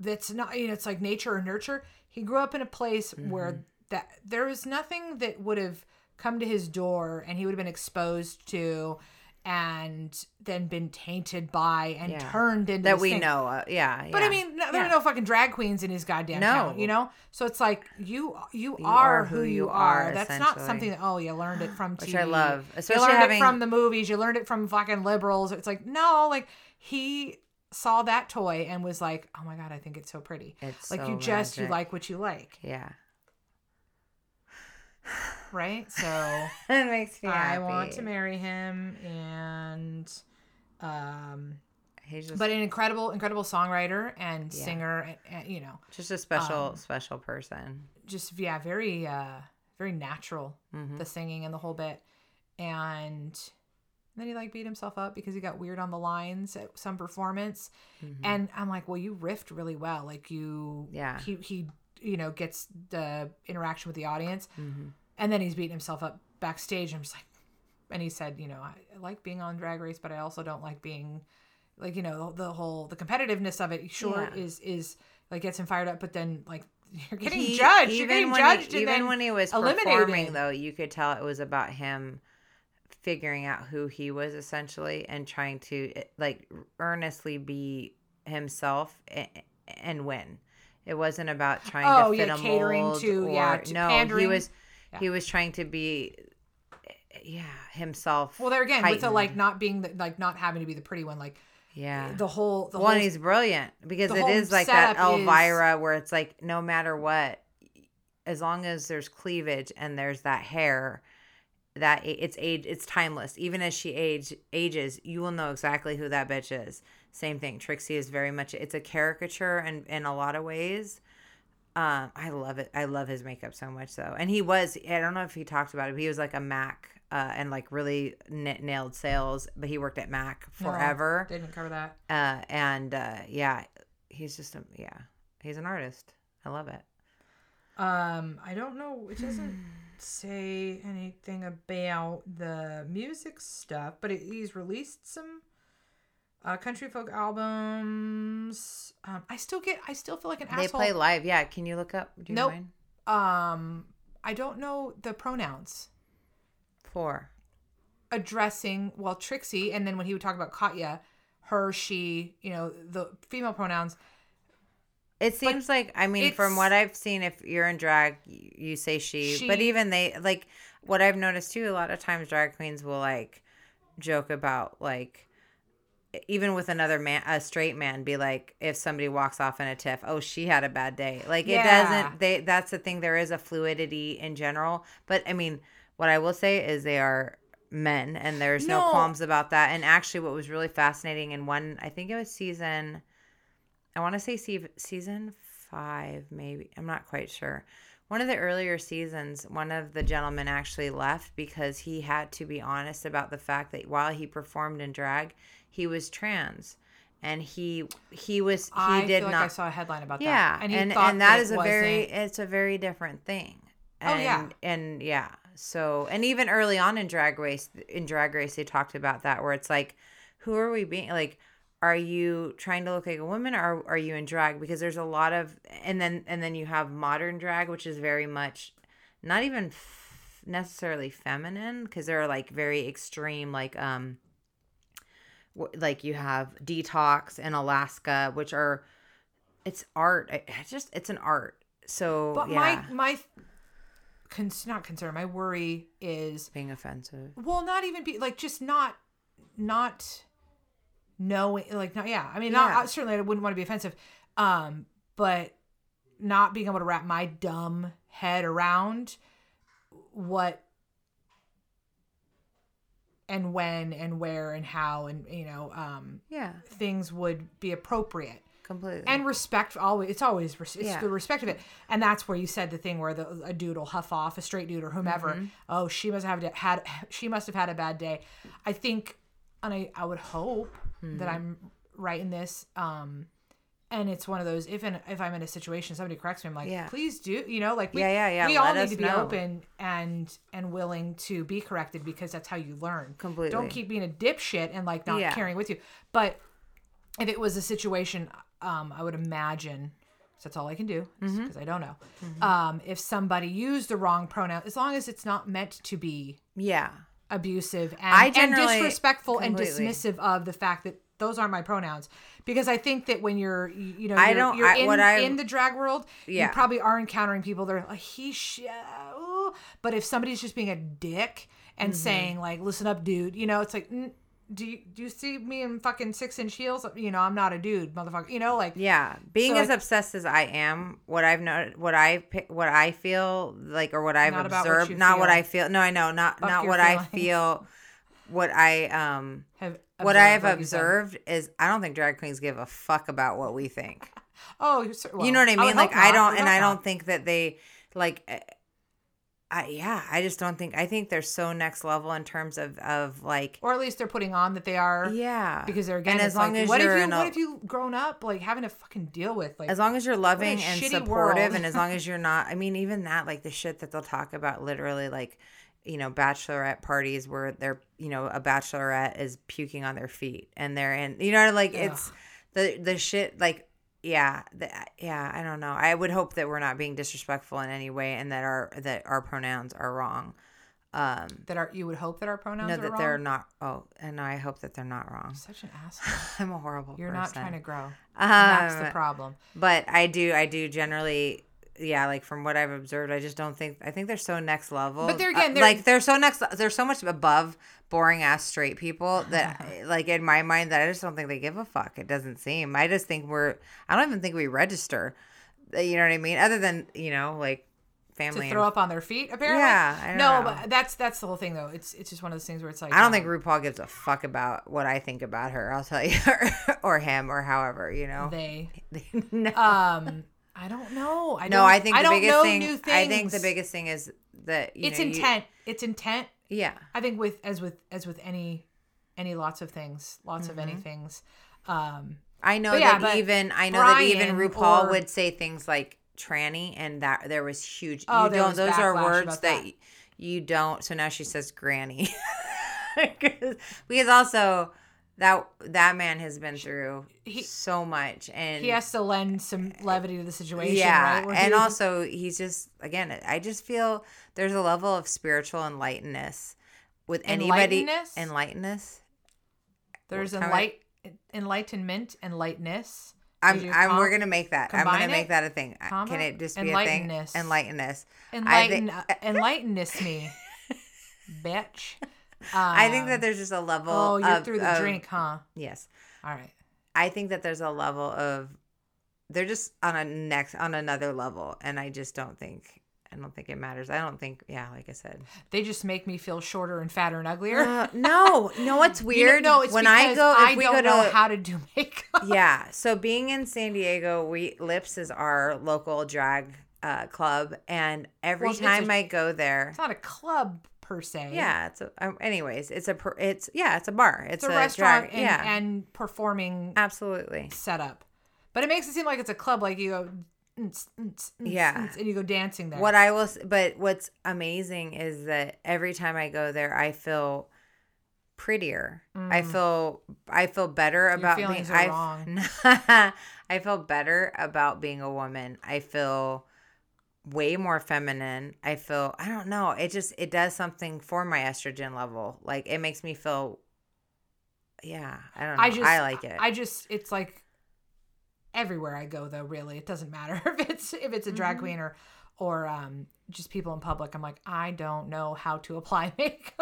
Speaker 2: that's not you know it's like nature or nurture. He grew up in a place
Speaker 1: Mm-hmm.
Speaker 2: where that there was nothing that would have come to his door, and he would have been exposed to. And then been tainted by and
Speaker 1: Yeah.
Speaker 2: turned into
Speaker 1: that we
Speaker 2: thing.
Speaker 1: know. Uh, yeah,
Speaker 2: But. I mean, no, there
Speaker 1: Yeah.
Speaker 2: are no fucking drag queens in his goddamn town,
Speaker 1: No.
Speaker 2: you know. So it's like you you,
Speaker 1: You
Speaker 2: are, who you are. That's not something that oh you learned it from TV.
Speaker 1: Which I love,
Speaker 2: You
Speaker 1: especially
Speaker 2: learned
Speaker 1: having-
Speaker 2: it from the movies. You learned it from fucking liberals. It's like no, like he saw that toy and was like, oh my god, I think it's so pretty.
Speaker 1: It's
Speaker 2: like
Speaker 1: so
Speaker 2: you just you like what you like,
Speaker 1: Yeah.
Speaker 2: Right? So
Speaker 1: it makes me
Speaker 2: I
Speaker 1: happy.
Speaker 2: want to marry him and. Um,
Speaker 1: He's just,
Speaker 2: but an incredible, incredible songwriter and
Speaker 1: Yeah.
Speaker 2: singer, and, and, you know,
Speaker 1: just a special,
Speaker 2: um,
Speaker 1: special person.
Speaker 2: just yeah very uh very natural
Speaker 1: Mhm.
Speaker 2: the singing and the whole bit and then he like beat himself up because he got weird on the lines at some performance
Speaker 1: Mhm.
Speaker 2: and i'm like well you riffed really well like you
Speaker 1: Yeah.
Speaker 2: he he you know gets the interaction with the audience
Speaker 1: Mhm.
Speaker 2: and then he's beating himself up backstage i'm just like and he said you know I, I like being on drag race but i also don't like being like you know the, the whole the competitiveness of it sure
Speaker 1: Yeah.
Speaker 2: is is like gets him fired up but then like you're getting
Speaker 1: He-
Speaker 2: judged you're
Speaker 1: even
Speaker 2: getting
Speaker 1: when
Speaker 2: judged
Speaker 1: he,
Speaker 2: and
Speaker 1: even
Speaker 2: then
Speaker 1: when he was performing, though, you could tell it was about him figuring out who he was essentially and trying to eh, like earnestly be himself and, and win. It wasn't about trying
Speaker 2: Oh,
Speaker 1: to fit
Speaker 2: yeah,
Speaker 1: a
Speaker 2: catering
Speaker 1: mold
Speaker 2: to-
Speaker 1: or,
Speaker 2: yeah, to
Speaker 1: no. He was
Speaker 2: Yeah.
Speaker 1: he was trying to be yeah himself.
Speaker 2: well there again with the like not being the, like not having to be the pretty one like
Speaker 1: yeah
Speaker 2: the whole the
Speaker 1: One,
Speaker 2: whole
Speaker 1: he's brilliant because it is like that
Speaker 2: setup is-
Speaker 1: Elvira where it's like no matter what, as long as there's cleavage and there's that hair, that it's age, it's timeless. Even as she age ages, you will know exactly who that bitch is. Same thing. Trixie is very much it's a caricature and in a lot of ways. Um, I love it. I love his makeup so much though. And he was I don't know if he talked about it, but he was like a Mac uh, and like really n- nailed sales, but he worked at Mac
Speaker 2: No,
Speaker 1: forever
Speaker 2: didn't cover that
Speaker 1: uh, and uh, yeah, he's just a yeah, he's an artist. I love it.
Speaker 2: um i don't know it doesn't say anything about the music stuff but it, he's released some uh, country folk albums um i still get i still feel like an
Speaker 1: They
Speaker 2: asshole They
Speaker 1: play live. Yeah, can you look up? Do you
Speaker 2: Nope.
Speaker 1: mind?
Speaker 2: um i don't know the pronouns
Speaker 1: Four.
Speaker 2: addressing well Trixie, and then when he would talk about Katya, her, she, you know, the female pronouns.
Speaker 1: It seems like I mean, from what I've seen, if you're in drag, you say she. But even they like what I've noticed too. A lot of times, drag queens will like joke about like even with another man, a straight man, be like, if somebody walks off in a tiff, oh, she had a bad day. Like it doesn't. They that's the thing. There is a fluidity in general, but I mean, what I will say is they are men, and there's no,
Speaker 2: No.
Speaker 1: qualms about that. And actually, what was really fascinating in one, I think it was season, I want to say season five, maybe. I'm not quite sure. One of the earlier seasons, one of the gentlemen actually left because he had to be honest about the fact that while he performed in drag, he was trans, and he he was he
Speaker 2: I
Speaker 1: did not.
Speaker 2: I saw a headline about
Speaker 1: yeah,
Speaker 2: that.
Speaker 1: and
Speaker 2: he
Speaker 1: and,
Speaker 2: thought
Speaker 1: that
Speaker 2: it
Speaker 1: is a very it's a very different thing.
Speaker 2: Oh,
Speaker 1: And,
Speaker 2: yeah.
Speaker 1: and yeah. So and even early on in Drag Race, in Drag Race, they talked about that where it's like, who are we being like? Are you trying to look like a woman, or are you in drag? Because there's a lot of, and then and then you have modern drag, which is very much, not even f- necessarily feminine, because there are like very extreme, like um, wh- like you have detox in Alaska, which are, it's art. It's just it's an art. So
Speaker 2: But
Speaker 1: yeah,
Speaker 2: my my con- not concern, my worry is
Speaker 1: being offensive.
Speaker 2: well, not even be like just not not knowing like not yeah. I mean, not
Speaker 1: Yeah.
Speaker 2: I- certainly I wouldn't want to be offensive, um, but not being able to wrap my dumb head around what and when and where and how and you know um
Speaker 1: Yeah,
Speaker 2: things would be appropriate
Speaker 1: completely.
Speaker 2: and respect always it's always it's
Speaker 1: Yeah.
Speaker 2: the respect of it and that's where you said the thing where the a dude will huff off a straight dude or whomever
Speaker 1: Mm-hmm.
Speaker 2: oh she must have had she must have had a bad day i think and i i would hope
Speaker 1: Mm-hmm.
Speaker 2: that i'm right in this um and it's one of those if and if i'm in a situation somebody corrects me i'm like
Speaker 1: Yeah.
Speaker 2: please do you know like we,
Speaker 1: Yeah, yeah, yeah,
Speaker 2: we all need to be
Speaker 1: know.
Speaker 2: open and and willing to be corrected because that's how you learn
Speaker 1: Completely.
Speaker 2: don't keep being a dipshit and like not
Speaker 1: Yeah.
Speaker 2: carrying with you but if it was a situation um i would imagine that's all i can do because
Speaker 1: Mm-hmm.
Speaker 2: i don't know um if somebody used the wrong pronoun as long as it's not meant to be
Speaker 1: yeah,
Speaker 2: abusive and,
Speaker 1: I
Speaker 2: and disrespectful and dismissive of the fact that those aren't my pronouns because I think that when you're you know
Speaker 1: I
Speaker 2: you're,
Speaker 1: don't-
Speaker 2: you're
Speaker 1: I-
Speaker 2: in,
Speaker 1: what I-
Speaker 2: in the drag world
Speaker 1: Yeah.
Speaker 2: you probably are encountering people that are like he sh- but if somebody's just being a dick and
Speaker 1: Mm-hmm.
Speaker 2: saying like listen up dude you know it's like "Mm, do you, do you see me in fucking six inch heels you know I'm not a dude motherfucker you know like
Speaker 1: yeah. Being
Speaker 2: So
Speaker 1: as
Speaker 2: I-
Speaker 1: obsessed as I am, what I've noted, what I what I feel like, or what I've
Speaker 2: Not what
Speaker 1: observed,
Speaker 2: you
Speaker 1: not what. I feel. No, I know, not
Speaker 2: Fuck
Speaker 1: not what I feel. What I um
Speaker 2: have
Speaker 1: what I have observed is I don't think drag queens give a fuck about what we think.
Speaker 2: oh so-
Speaker 1: you know what I mean?
Speaker 2: would
Speaker 1: like I don't, and I
Speaker 2: not.
Speaker 1: don't think that they like. I yeah, I just don't think. I think they're so next level in terms of of like
Speaker 2: or at least they're putting on that they are
Speaker 1: yeah,
Speaker 2: because they're again
Speaker 1: and as long
Speaker 2: like,
Speaker 1: as
Speaker 2: what
Speaker 1: you're
Speaker 2: if you what if you grown up like having to fucking deal with like
Speaker 1: as long as you're loving and supportive
Speaker 2: world.
Speaker 1: and as long as you're not i mean even that like the shit that they'll talk about literally like you know bachelorette parties where they're you know a bachelorette is puking on their feet and they're in you know like it's the the shit like yeah the, yeah i don't know i would hope that we're not being disrespectful in any way and that our that our pronouns are wrong um
Speaker 2: that are you would hope that our pronouns
Speaker 1: no that
Speaker 2: wrong.
Speaker 1: they're not oh and i hope that they're not wrong
Speaker 2: such an asshole.
Speaker 1: i'm a horrible
Speaker 2: You're
Speaker 1: person
Speaker 2: not trying to grow. That's the
Speaker 1: Um,
Speaker 2: problem.
Speaker 1: but I do, I do generally, yeah, like from what I've observed, I just don't think, I think they're so next level.
Speaker 2: But they're-
Speaker 1: Uh,
Speaker 2: again, they're-
Speaker 1: like they're so next, they're so much above boring ass straight people that, like in my mind, that I just don't think they give a fuck. It doesn't seem. I just think we're, I don't even think we register. Uh, You know what I mean? Other than you know, like family.
Speaker 2: To throw
Speaker 1: and-
Speaker 2: up on their feet, apparently.
Speaker 1: Yeah, I don't
Speaker 2: no,
Speaker 1: know.
Speaker 2: but that's that's the whole thing, though. It's it's just one of those things where it's like
Speaker 1: I don't
Speaker 2: um,
Speaker 1: think RuPaul gives a fuck about what I think about her. I'll tell you, or him, or however, you know.
Speaker 2: they.
Speaker 1: no.
Speaker 2: Um, I don't know. I
Speaker 1: No,
Speaker 2: don't,
Speaker 1: I think the
Speaker 2: don't
Speaker 1: biggest
Speaker 2: know
Speaker 1: thing. I think the biggest thing is that you
Speaker 2: It's
Speaker 1: know, you-
Speaker 2: intent. it's intent.
Speaker 1: yeah,
Speaker 2: I think with as with as with any any lots of things, lots of any things. Um,
Speaker 1: I know
Speaker 2: yeah,
Speaker 1: that even I know that even
Speaker 2: Brian
Speaker 1: RuPaul
Speaker 2: or-
Speaker 1: would say things like tranny, and that there was huge.
Speaker 2: Oh,
Speaker 1: you don't. Those are words that,
Speaker 2: that.
Speaker 1: you don't. So now she says granny, because also that that man has been through
Speaker 2: He-
Speaker 1: so much, and
Speaker 2: he has to lend some levity to the situation.
Speaker 1: yeah
Speaker 2: right?
Speaker 1: And
Speaker 2: he-
Speaker 1: also he's just again i just feel there's a level of spiritual enlightenedness with anybody
Speaker 2: Enlightenedness?
Speaker 1: enlightenedness
Speaker 2: there's
Speaker 1: How I-
Speaker 2: enlight enlightenment and lightness.
Speaker 1: i'm, I'm we're gonna make that i'm gonna
Speaker 2: combine
Speaker 1: make that a thing
Speaker 2: Comma?
Speaker 1: can it just be a thing
Speaker 2: Enlightenedness.
Speaker 1: enlightenedness
Speaker 2: enlighten
Speaker 1: think-
Speaker 2: uh, me, bitch.
Speaker 1: I think
Speaker 2: Um,
Speaker 1: that there's just a level
Speaker 2: oh, you're
Speaker 1: of,
Speaker 2: through the
Speaker 1: of-
Speaker 2: drink, huh?
Speaker 1: yes
Speaker 2: All right.
Speaker 1: i think that there's a level of they're just on a next on another level and i just don't think I don't think it matters. I don't think. Yeah, like I said.
Speaker 2: They just make me feel shorter and fatter and uglier.
Speaker 1: Uh, no, no. What's
Speaker 2: You know-
Speaker 1: weird?
Speaker 2: no, it's
Speaker 1: when I go. If
Speaker 2: I
Speaker 1: we
Speaker 2: don't
Speaker 1: go
Speaker 2: know
Speaker 1: to
Speaker 2: how to do makeup.
Speaker 1: yeah. So being in San Diego, we Lips is our local drag uh, club, and every
Speaker 2: Well,
Speaker 1: time
Speaker 2: a-
Speaker 1: I go there,
Speaker 2: It's not a club per se.
Speaker 1: yeah, it's a. Um, anyways, it's a. per- It's yeah, it's a bar. It's,
Speaker 2: It's a, restaurant
Speaker 1: drag.
Speaker 2: and,
Speaker 1: yeah,
Speaker 2: and performing
Speaker 1: absolutely.
Speaker 2: setup. But it makes it seem like it's a club, like you go, "Mm-ts, mm-ts, mm-ts,
Speaker 1: Yeah.
Speaker 2: mm-ts," and you go dancing there.
Speaker 1: What I will, but what's amazing is that every time I go there, I feel prettier. I feel, I feel better about being.
Speaker 2: Mm.
Speaker 1: I,
Speaker 2: wrong.
Speaker 1: I feel better about being a woman. I feel way more feminine. I feel, I don't know. It just, it does something for my estrogen level. Like it makes me feel. Yeah, I don't know.
Speaker 2: I just, I,
Speaker 1: like it.
Speaker 2: I just, it's like everywhere I go, though. Really, it doesn't matter if it's if it's a drag
Speaker 1: Mm-hmm.
Speaker 2: queen or or um just people in public. I'm like, I don't know how to apply makeup.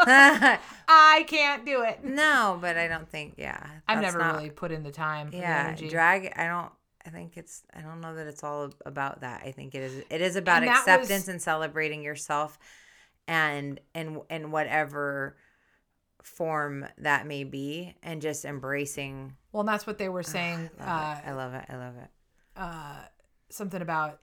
Speaker 2: I can't do it.
Speaker 1: no, but I don't think. Yeah,
Speaker 2: I've never
Speaker 1: not-
Speaker 2: really put in the time. or the
Speaker 1: yeah drag i don't i think it's i don't know that it's all about that i think it is it is about
Speaker 2: And
Speaker 1: acceptance
Speaker 2: was-
Speaker 1: and celebrating yourself and and and whatever form that may be and just embracing
Speaker 2: Well, and that's what they were saying.
Speaker 1: I love,
Speaker 2: uh,
Speaker 1: it. I love it i love it
Speaker 2: uh, something about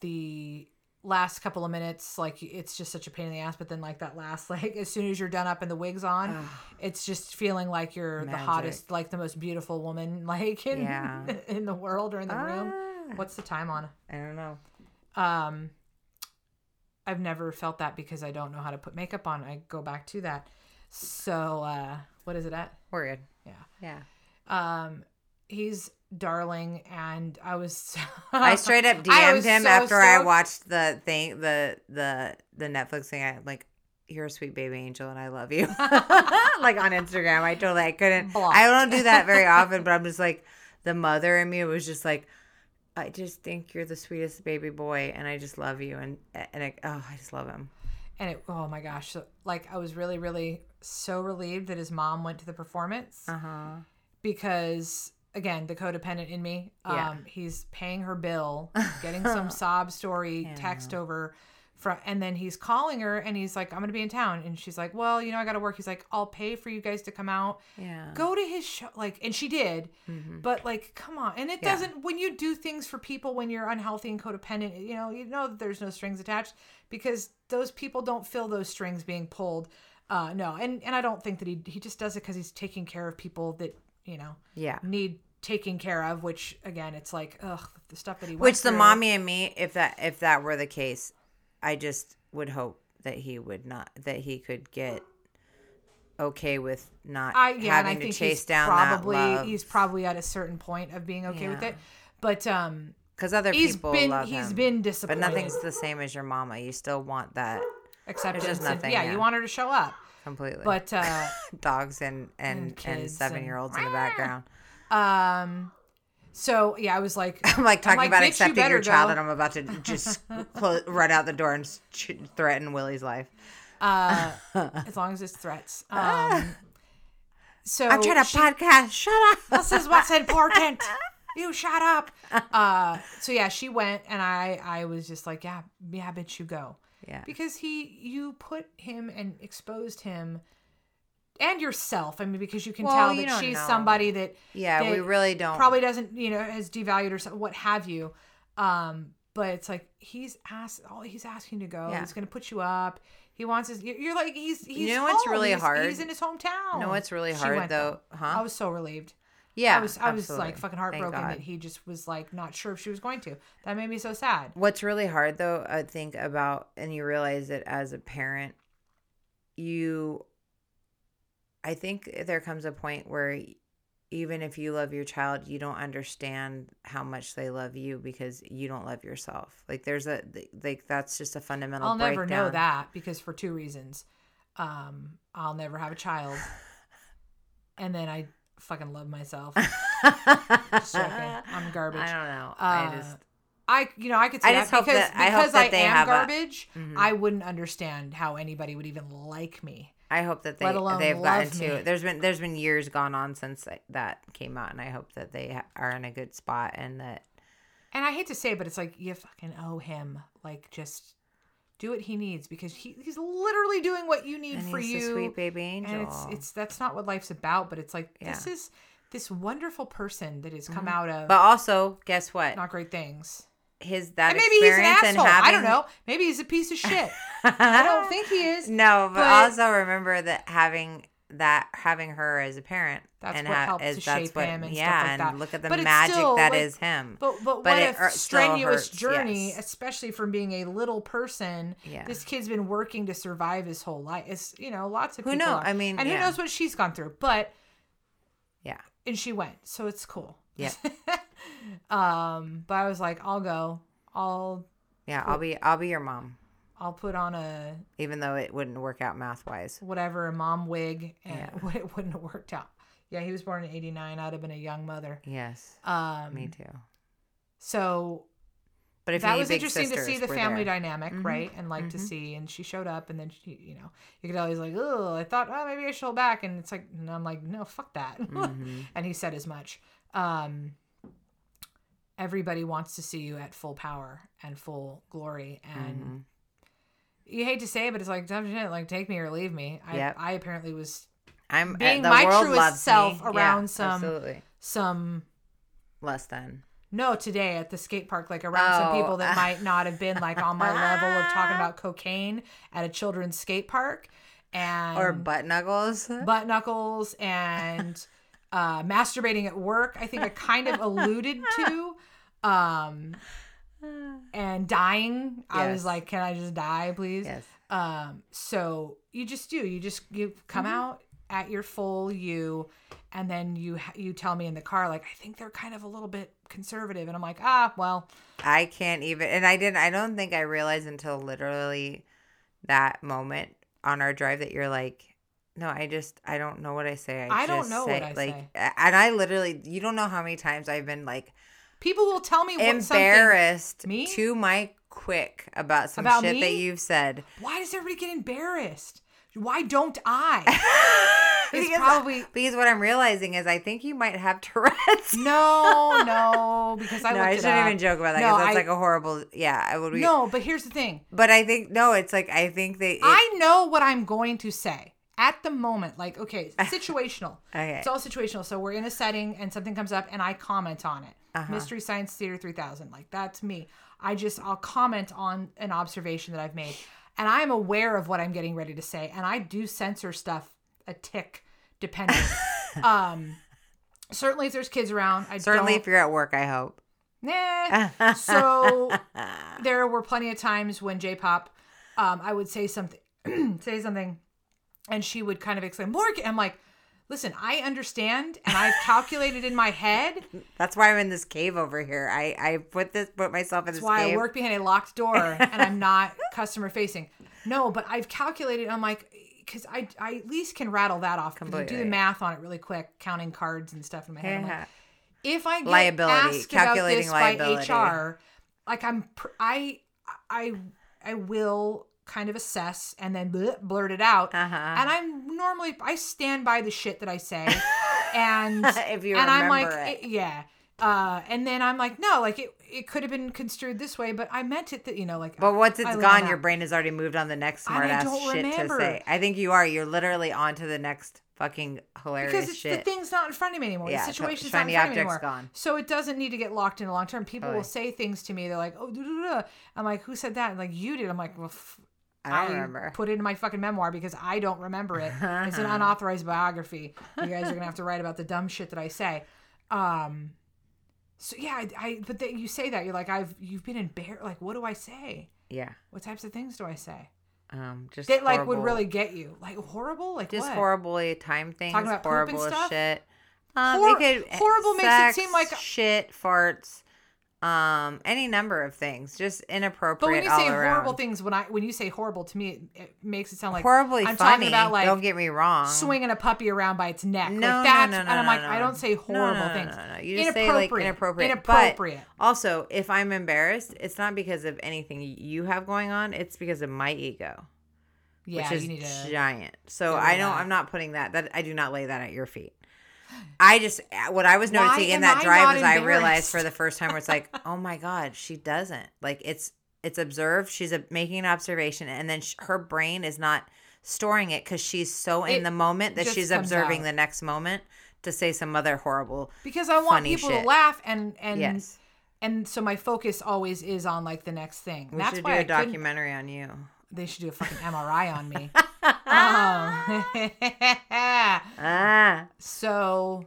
Speaker 2: the last couple of minutes like it's just such a pain in the ass but then like that last like as soon as you're done up and the wig's on it's just feeling like you're the hottest like the most beautiful woman like in
Speaker 1: Yeah.
Speaker 2: in the world or in the room.
Speaker 1: Ah,
Speaker 2: what's the time on?
Speaker 1: I don't know.
Speaker 2: Um i've never felt that because i don't know how to put makeup on. I go back to that. So uh what is it at?
Speaker 1: We're good
Speaker 2: yeah.
Speaker 1: Yeah.
Speaker 2: Um he's darling and i was
Speaker 1: i straight up dm'd him
Speaker 2: so
Speaker 1: after i watched the thing the the the netflix thing i like you're a sweet baby angel and I love you. like on Instagram. I totally I couldn't
Speaker 2: Blocked.
Speaker 1: I don't do that very often, but I'm just like the mother in me was just like I just think you're the sweetest baby boy and I just love you and and I, oh I just love him.
Speaker 2: and it oh my gosh so like i was really really so relieved that his mom went to the performance
Speaker 1: Uh-huh.
Speaker 2: because again the codependent in me.
Speaker 1: Yeah.
Speaker 2: um he's paying her bill getting some sob story text over from and then he's calling her and he's like i'm gonna be in town. And she's like well you know i gotta work. He's like i'll pay for you guys to come out.
Speaker 1: Yeah.
Speaker 2: go to his show like and she did. But like come on. And it
Speaker 1: Yeah.
Speaker 2: doesn't when you do things for people when you're unhealthy and codependent you know you know that there's no strings attached because those people don't feel those strings being pulled. Uh no. And and i don't think that he he just does it because he's taking care of people that you know
Speaker 1: Yeah.
Speaker 2: need taking care of which again it's like ugh the stuff that he
Speaker 1: Which the mommy and me, if that if that were the case, I just would hope that he would not that he could get okay with not
Speaker 2: I yeah,
Speaker 1: having to
Speaker 2: think
Speaker 1: chase
Speaker 2: he's
Speaker 1: down
Speaker 2: probably
Speaker 1: that love.
Speaker 2: he's probably at a certain point of being okay with it, but um,
Speaker 1: because other
Speaker 2: he's
Speaker 1: people
Speaker 2: been
Speaker 1: love
Speaker 2: he's
Speaker 1: him.
Speaker 2: been disappointed.
Speaker 1: but nothing's the same as your mama. You still want that
Speaker 2: acceptance.
Speaker 1: just
Speaker 2: and- yeah,
Speaker 1: yeah.
Speaker 2: you want her to show up,
Speaker 1: completely.
Speaker 2: but uh,
Speaker 1: dogs and and
Speaker 2: And
Speaker 1: and, seven year olds in the background.
Speaker 2: um, so yeah, I was like,
Speaker 1: I'm like talking
Speaker 2: like,
Speaker 1: about
Speaker 2: "Bitch, you
Speaker 1: accepting
Speaker 2: better
Speaker 1: your child,
Speaker 2: go."
Speaker 1: and I'm about to just clo- run out the door and ch- threaten Willie's life.
Speaker 2: uh, as long as it's threats. Um, so
Speaker 1: I'm trying to
Speaker 2: she-
Speaker 1: podcast. Shut up.
Speaker 2: this is what's important. You shut up. Uh, so yeah, she went, and I I was just like, yeah, yeah, bitch, you go.
Speaker 1: Yeah.
Speaker 2: because he you put him and exposed him and yourself i mean because you can
Speaker 1: Well,
Speaker 2: tell
Speaker 1: you
Speaker 2: that she's
Speaker 1: know.
Speaker 2: somebody that
Speaker 1: Yeah, we really don't.
Speaker 2: probably doesn't you know has devalued or so- what have you um but it's like he's asked oh he's asking to go
Speaker 1: Yeah.
Speaker 2: he's gonna put you up he wants his you're like he's he's
Speaker 1: know what's really
Speaker 2: He's-
Speaker 1: hard?
Speaker 2: he's in his hometown
Speaker 1: You know what's really
Speaker 2: She
Speaker 1: hard
Speaker 2: went,
Speaker 1: though, huh?
Speaker 2: i was so relieved
Speaker 1: yeah,
Speaker 2: i was i was
Speaker 1: absolutely.
Speaker 2: like fucking heartbroken that he just was like not sure if she was going to that made me so sad
Speaker 1: What's really hard though, I think about, and you realize it as a parent, you, I think there comes a point where even if you love your child, you don't understand how much they love you because you don't love yourself. Like there's a, like that's just a fundamental
Speaker 2: I'll never know that because for two reasons. Um, I'll never have a child. And then I fucking love myself. I'm garbage.
Speaker 1: I don't know.
Speaker 2: Uh,
Speaker 1: I just,
Speaker 2: I you know I could see
Speaker 1: I
Speaker 2: that because
Speaker 1: that- I
Speaker 2: because I am
Speaker 1: have a-
Speaker 2: garbage.
Speaker 1: Mhm.
Speaker 2: I wouldn't understand how anybody would even like me.
Speaker 1: I hope that they
Speaker 2: let alone
Speaker 1: they've gotten to.
Speaker 2: me.
Speaker 1: There's been there's been years gone on since that came out, and I hope that they are in a good spot and that
Speaker 2: And I hate to say, it, but it's like you fucking owe him like just do what he needs because he, he's literally doing what you need
Speaker 1: And
Speaker 2: for
Speaker 1: he's
Speaker 2: you.
Speaker 1: a sweet baby angel.
Speaker 2: and it's it's that's not what life's about, but it's like this is this wonderful person that has come mm-hmm. out of
Speaker 1: but also, guess what?
Speaker 2: not great things.
Speaker 1: His that
Speaker 2: And maybe he's an
Speaker 1: and
Speaker 2: asshole.
Speaker 1: having
Speaker 2: I don't know. Maybe he's a piece of shit. I don't think he is.
Speaker 1: No, but,
Speaker 2: but-
Speaker 1: also remember that having that having her as a parent
Speaker 2: That's
Speaker 1: and
Speaker 2: what
Speaker 1: ha-
Speaker 2: helped
Speaker 1: is
Speaker 2: to
Speaker 1: that's
Speaker 2: shape
Speaker 1: what
Speaker 2: him and
Speaker 1: yeah,
Speaker 2: stuff like
Speaker 1: and
Speaker 2: that.
Speaker 1: look at the
Speaker 2: But
Speaker 1: magic
Speaker 2: still,
Speaker 1: that
Speaker 2: like-
Speaker 1: is him.
Speaker 2: But but,
Speaker 1: But
Speaker 2: what a
Speaker 1: er-
Speaker 2: strenuous
Speaker 1: hurts,
Speaker 2: journey,
Speaker 1: yes.
Speaker 2: especially from being a little person.
Speaker 1: Yeah.
Speaker 2: This kid's been working to survive his whole life. It's you know lots of
Speaker 1: Who
Speaker 2: people.
Speaker 1: know-
Speaker 2: are.
Speaker 1: I mean,
Speaker 2: and who knows what she's gone through? But
Speaker 1: Yeah.
Speaker 2: and she went, so it's cool.
Speaker 1: Yeah.
Speaker 2: um, but I was like, I'll go. I'll
Speaker 1: Yeah, I'll be I'll be your mom,
Speaker 2: I'll put on a
Speaker 1: even though it wouldn't work out math wise.
Speaker 2: whatever a mom wig, and
Speaker 1: Yeah.
Speaker 2: it wouldn't have worked out. Yeah, he was born in '89. I'd have been a young mother.
Speaker 1: Yes,
Speaker 2: Um,
Speaker 1: me too.
Speaker 2: So
Speaker 1: But if
Speaker 2: that was interesting to see the family
Speaker 1: there.
Speaker 2: dynamic,
Speaker 1: Mhm.
Speaker 2: right? And like to
Speaker 1: Mhm.
Speaker 2: see, and she showed up, and then she, you know, you could tell he's like, oh, I thought, oh, maybe I should hold back, and it's like, and I'm like, no, fuck that,
Speaker 1: Mhm.
Speaker 2: and he said as much. Um, everybody wants to see you at full power and full glory, and
Speaker 1: Mhm.
Speaker 2: You hate to say it, but it's like, tough shit, like take me or leave me. I,
Speaker 1: Yep.
Speaker 2: I apparently was
Speaker 1: I'm
Speaker 2: being
Speaker 1: the
Speaker 2: my truest self
Speaker 1: me.
Speaker 2: around
Speaker 1: yeah,
Speaker 2: some-
Speaker 1: absolutely
Speaker 2: some
Speaker 1: less than.
Speaker 2: No, today at the skate park, like around some
Speaker 1: Oh.
Speaker 2: people that might not have been like on my level of talking about cocaine at a children's skate park and
Speaker 1: Or butt knuckles.
Speaker 2: butt knuckles and uh, masturbating at work. I think I kind of alluded to. Um, and dying. I was like, can I just die, please?
Speaker 1: yes.
Speaker 2: Um, so you just do. You just you come
Speaker 1: Mm-hmm.
Speaker 2: out at your full you, and then you you tell me in the car like I think they're kind of a little bit conservative, and I'm like, ah, well,
Speaker 1: I can't even, and I didn't. I don't think I realized until literally that moment on our drive that you're like, no, I just, I don't know what I say. I,
Speaker 2: I don't know
Speaker 1: say,
Speaker 2: what I
Speaker 1: like,
Speaker 2: say.
Speaker 1: and I literally, you don't know how many times I've been like
Speaker 2: people will tell me what
Speaker 1: embarrassed
Speaker 2: Me?
Speaker 1: to my quick about some
Speaker 2: About
Speaker 1: shit that you've said.
Speaker 2: Why does everybody get embarrassed? Why don't I? It's
Speaker 1: because,
Speaker 2: probably-
Speaker 1: because what I'm realizing is I think you might have Tourette's.
Speaker 2: no, no, because I
Speaker 1: no, I shouldn't even joke about that
Speaker 2: No,
Speaker 1: because that's
Speaker 2: I-
Speaker 1: like a horrible. Yeah, I would be.
Speaker 2: No, but here's the thing.
Speaker 1: But I think no, it's like I think they. it-
Speaker 2: I know what I'm going to say at the moment. Like, okay, situational.
Speaker 1: Okay.
Speaker 2: It's all situational. So we're in a setting and something comes up and I comment on it.
Speaker 1: Uh-huh.
Speaker 2: Mystery Science Theater 3000. Like, that's me. I just, I'll comment on an observation that I've made. And I'm aware of what I'm getting ready to say. And I do censor stuff a tick depending. um, certainly if there's kids around, I
Speaker 1: certainly, if you're at work, I hope.
Speaker 2: Nah. so there were plenty of times when J-pop, um, I would say something, say something, and she would kind of exclaim, "Morgan!" I'm like, "Listen, I understand, and I've calculated in my head.
Speaker 1: That's why I'm in this cave over here. I I put this put myself in this.
Speaker 2: That's
Speaker 1: this
Speaker 2: why
Speaker 1: cave.
Speaker 2: I work behind a locked door, and I'm not customer facing. No, but I've calculated. I'm like." Because I, I at least can rattle that off. do the math on it really quick, counting cards and stuff in my head. I'm like, if I get
Speaker 1: Liability,
Speaker 2: asked
Speaker 1: calculating
Speaker 2: about this
Speaker 1: liability.
Speaker 2: by HR, like I'm, pr- I, I, I will kind of assess and then bleh, blurt it out.
Speaker 1: Uh-huh.
Speaker 2: And I'm normally I stand by the shit that I say, and
Speaker 1: If you
Speaker 2: and I'm like,
Speaker 1: it.
Speaker 2: eh, yeah. Uh, and then I'm like, no, like it, it could have been construed this way, but I meant it that you know, like.
Speaker 1: But once
Speaker 2: I
Speaker 1: it's
Speaker 2: learned
Speaker 1: gone, your brain has already moved on the next smart ass shit
Speaker 2: remember.
Speaker 1: to say. I think you are. You're literally on to the next fucking hilarious
Speaker 2: because it's,
Speaker 1: shit.
Speaker 2: the thing's not in front of me anymore.
Speaker 1: Yeah,
Speaker 2: the situation's not in front of me anymore.
Speaker 1: gone.
Speaker 2: So it doesn't need to get locked in the long term. People will say things to me. They're like, "Oh, duh, duh, duh." I'm like, "Who said that?" And like, "You did." I'm like, "Well, f-
Speaker 1: I remember.
Speaker 2: put it in my fucking memoir because I don't remember it. it's an unauthorized biography. You guys are gonna have to write about the dumb shit that I say." Um. So yeah, I, I but that you say that you're like I've you've been embarrassed. Like, what do I say?
Speaker 1: yeah.
Speaker 2: What types of things do I say
Speaker 1: Um. Just
Speaker 2: that like would really get you? Like horrible? Like
Speaker 1: just
Speaker 2: what?
Speaker 1: horribly time things.
Speaker 2: Talking about
Speaker 1: horrible
Speaker 2: stuff?
Speaker 1: shit. Um,
Speaker 2: Hor-
Speaker 1: could,
Speaker 2: horrible makes it seem like-
Speaker 1: shit, farts, um, any number of things, just inappropriate
Speaker 2: But when you say
Speaker 1: around.
Speaker 2: horrible things, when I when you say horrible to me, it, it makes it sound like
Speaker 1: horribly
Speaker 2: I'm
Speaker 1: funny.
Speaker 2: talking about like
Speaker 1: don't get me wrong.
Speaker 2: swinging a puppy around by its neck.
Speaker 1: No,
Speaker 2: like
Speaker 1: no,
Speaker 2: that's,
Speaker 1: no, no,
Speaker 2: and I'm
Speaker 1: no,
Speaker 2: like,
Speaker 1: no,
Speaker 2: I don't say horrible
Speaker 1: no, no,
Speaker 2: things.
Speaker 1: no, no. You just say like inappropriate.
Speaker 2: Inappropriate.
Speaker 1: But also, if I'm embarrassed, it's not because of anything you have going on. It's because of my ego,
Speaker 2: yeah,
Speaker 1: which is
Speaker 2: you need to.
Speaker 1: giant. So I don't.
Speaker 2: that.
Speaker 1: I'm not putting that. That I do not lay that at your feet. I just what I was
Speaker 2: Why
Speaker 1: noticing in that
Speaker 2: I
Speaker 1: drive was I realized for the first time where it's like, oh my god, she doesn't like it's it's observed. She's a, making an observation, and then sh- her brain is not storing it because she's so in
Speaker 2: It
Speaker 1: the moment that she's observing
Speaker 2: out.
Speaker 1: the next moment to say some other horrible.
Speaker 2: because I want people
Speaker 1: shit.
Speaker 2: to laugh and and
Speaker 1: yes,
Speaker 2: and so my focus always is on like the next thing.
Speaker 1: we
Speaker 2: That's
Speaker 1: should
Speaker 2: why
Speaker 1: do
Speaker 2: I
Speaker 1: a
Speaker 2: couldn't-
Speaker 1: documentary on you.
Speaker 2: They should do a fucking MRI on me.
Speaker 1: ah,
Speaker 2: um, so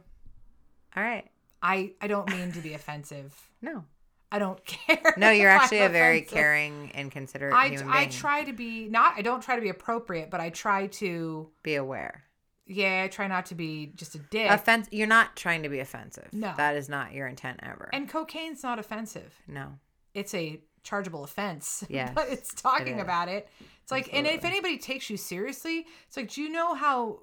Speaker 1: all right.
Speaker 2: I I don't mean to be offensive.
Speaker 1: No,
Speaker 2: I don't care.
Speaker 1: no, you're
Speaker 2: I'm
Speaker 1: actually a very
Speaker 2: offensive.
Speaker 1: caring and considerate
Speaker 2: I
Speaker 1: human
Speaker 2: I try to be not. I don't try to be appropriate, but I try to.
Speaker 1: Be aware.
Speaker 2: Yeah, I try not to be just a dick.
Speaker 1: Offense. You're not trying to be offensive.
Speaker 2: No.
Speaker 1: that is not your intent ever.
Speaker 2: and cocaine's not offensive.
Speaker 1: no.
Speaker 2: It's a chargeable offense.
Speaker 1: Yeah.
Speaker 2: but it's talking
Speaker 1: is.
Speaker 2: about it. It's like, and if anybody takes you seriously, it's like, do you know how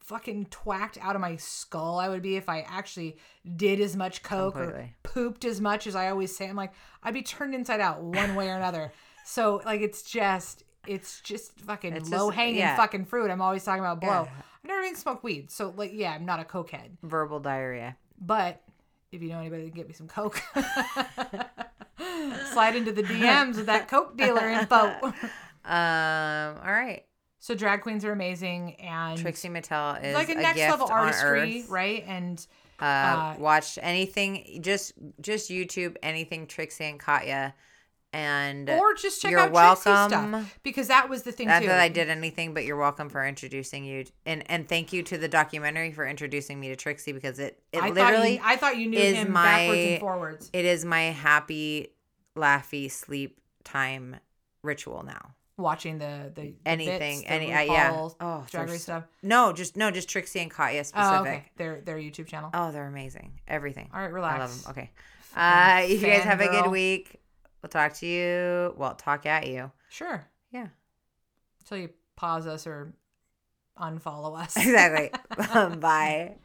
Speaker 2: fucking twacked out of my skull I would be if I actually did as much coke
Speaker 1: Completely.
Speaker 2: or pooped as much as I always say? I'm like, I'd be turned inside out one way or another. So like, it's just. It's just fucking
Speaker 1: It's just-
Speaker 2: low hanging
Speaker 1: yeah.
Speaker 2: fucking fruit. I'm always talking about blow.
Speaker 1: Yeah.
Speaker 2: I've never even smoked weed, so like, yeah, I'm not a cokehead.
Speaker 1: Verbal diarrhea.
Speaker 2: But if you know anybody that can get me some coke, slide into the DMs with that coke dealer info.
Speaker 1: Um. All right.
Speaker 2: so drag queens are amazing and
Speaker 1: Trixie Mattel is
Speaker 2: like a
Speaker 1: a
Speaker 2: next level artistry, right? And
Speaker 1: Uh,
Speaker 2: Uh,
Speaker 1: watch anything. Just just YouTube anything Trixie and Katya, and
Speaker 2: or just check
Speaker 1: you're
Speaker 2: out Trixie
Speaker 1: welcome.
Speaker 2: stuff because that was the thing
Speaker 1: Not
Speaker 2: too.
Speaker 1: that I did anything, but you're welcome for introducing you, and and thank you to the documentary for introducing me to Trixie because it it
Speaker 2: I
Speaker 1: literally
Speaker 2: thought you, I thought you knew him backwards and forwards.
Speaker 1: it is my happy, laughy sleep time ritual now.
Speaker 2: Watching the the,
Speaker 1: Anything,
Speaker 2: bits, the
Speaker 1: any, uh, yeah. Oh,
Speaker 2: drag race stuff.
Speaker 1: No, just no, just Trixie and Katya
Speaker 2: Oh,
Speaker 1: specific.
Speaker 2: okay. Their their YouTube channel.
Speaker 1: Oh, they're amazing. Everything.
Speaker 2: All right,
Speaker 1: I
Speaker 2: relax.
Speaker 1: love them. Okay. Uh, you guys have a good week. We'll talk to you. Well, talk at you.
Speaker 2: Sure.
Speaker 1: Yeah.
Speaker 2: Until you pause us or unfollow us.
Speaker 1: Exactly. Bye.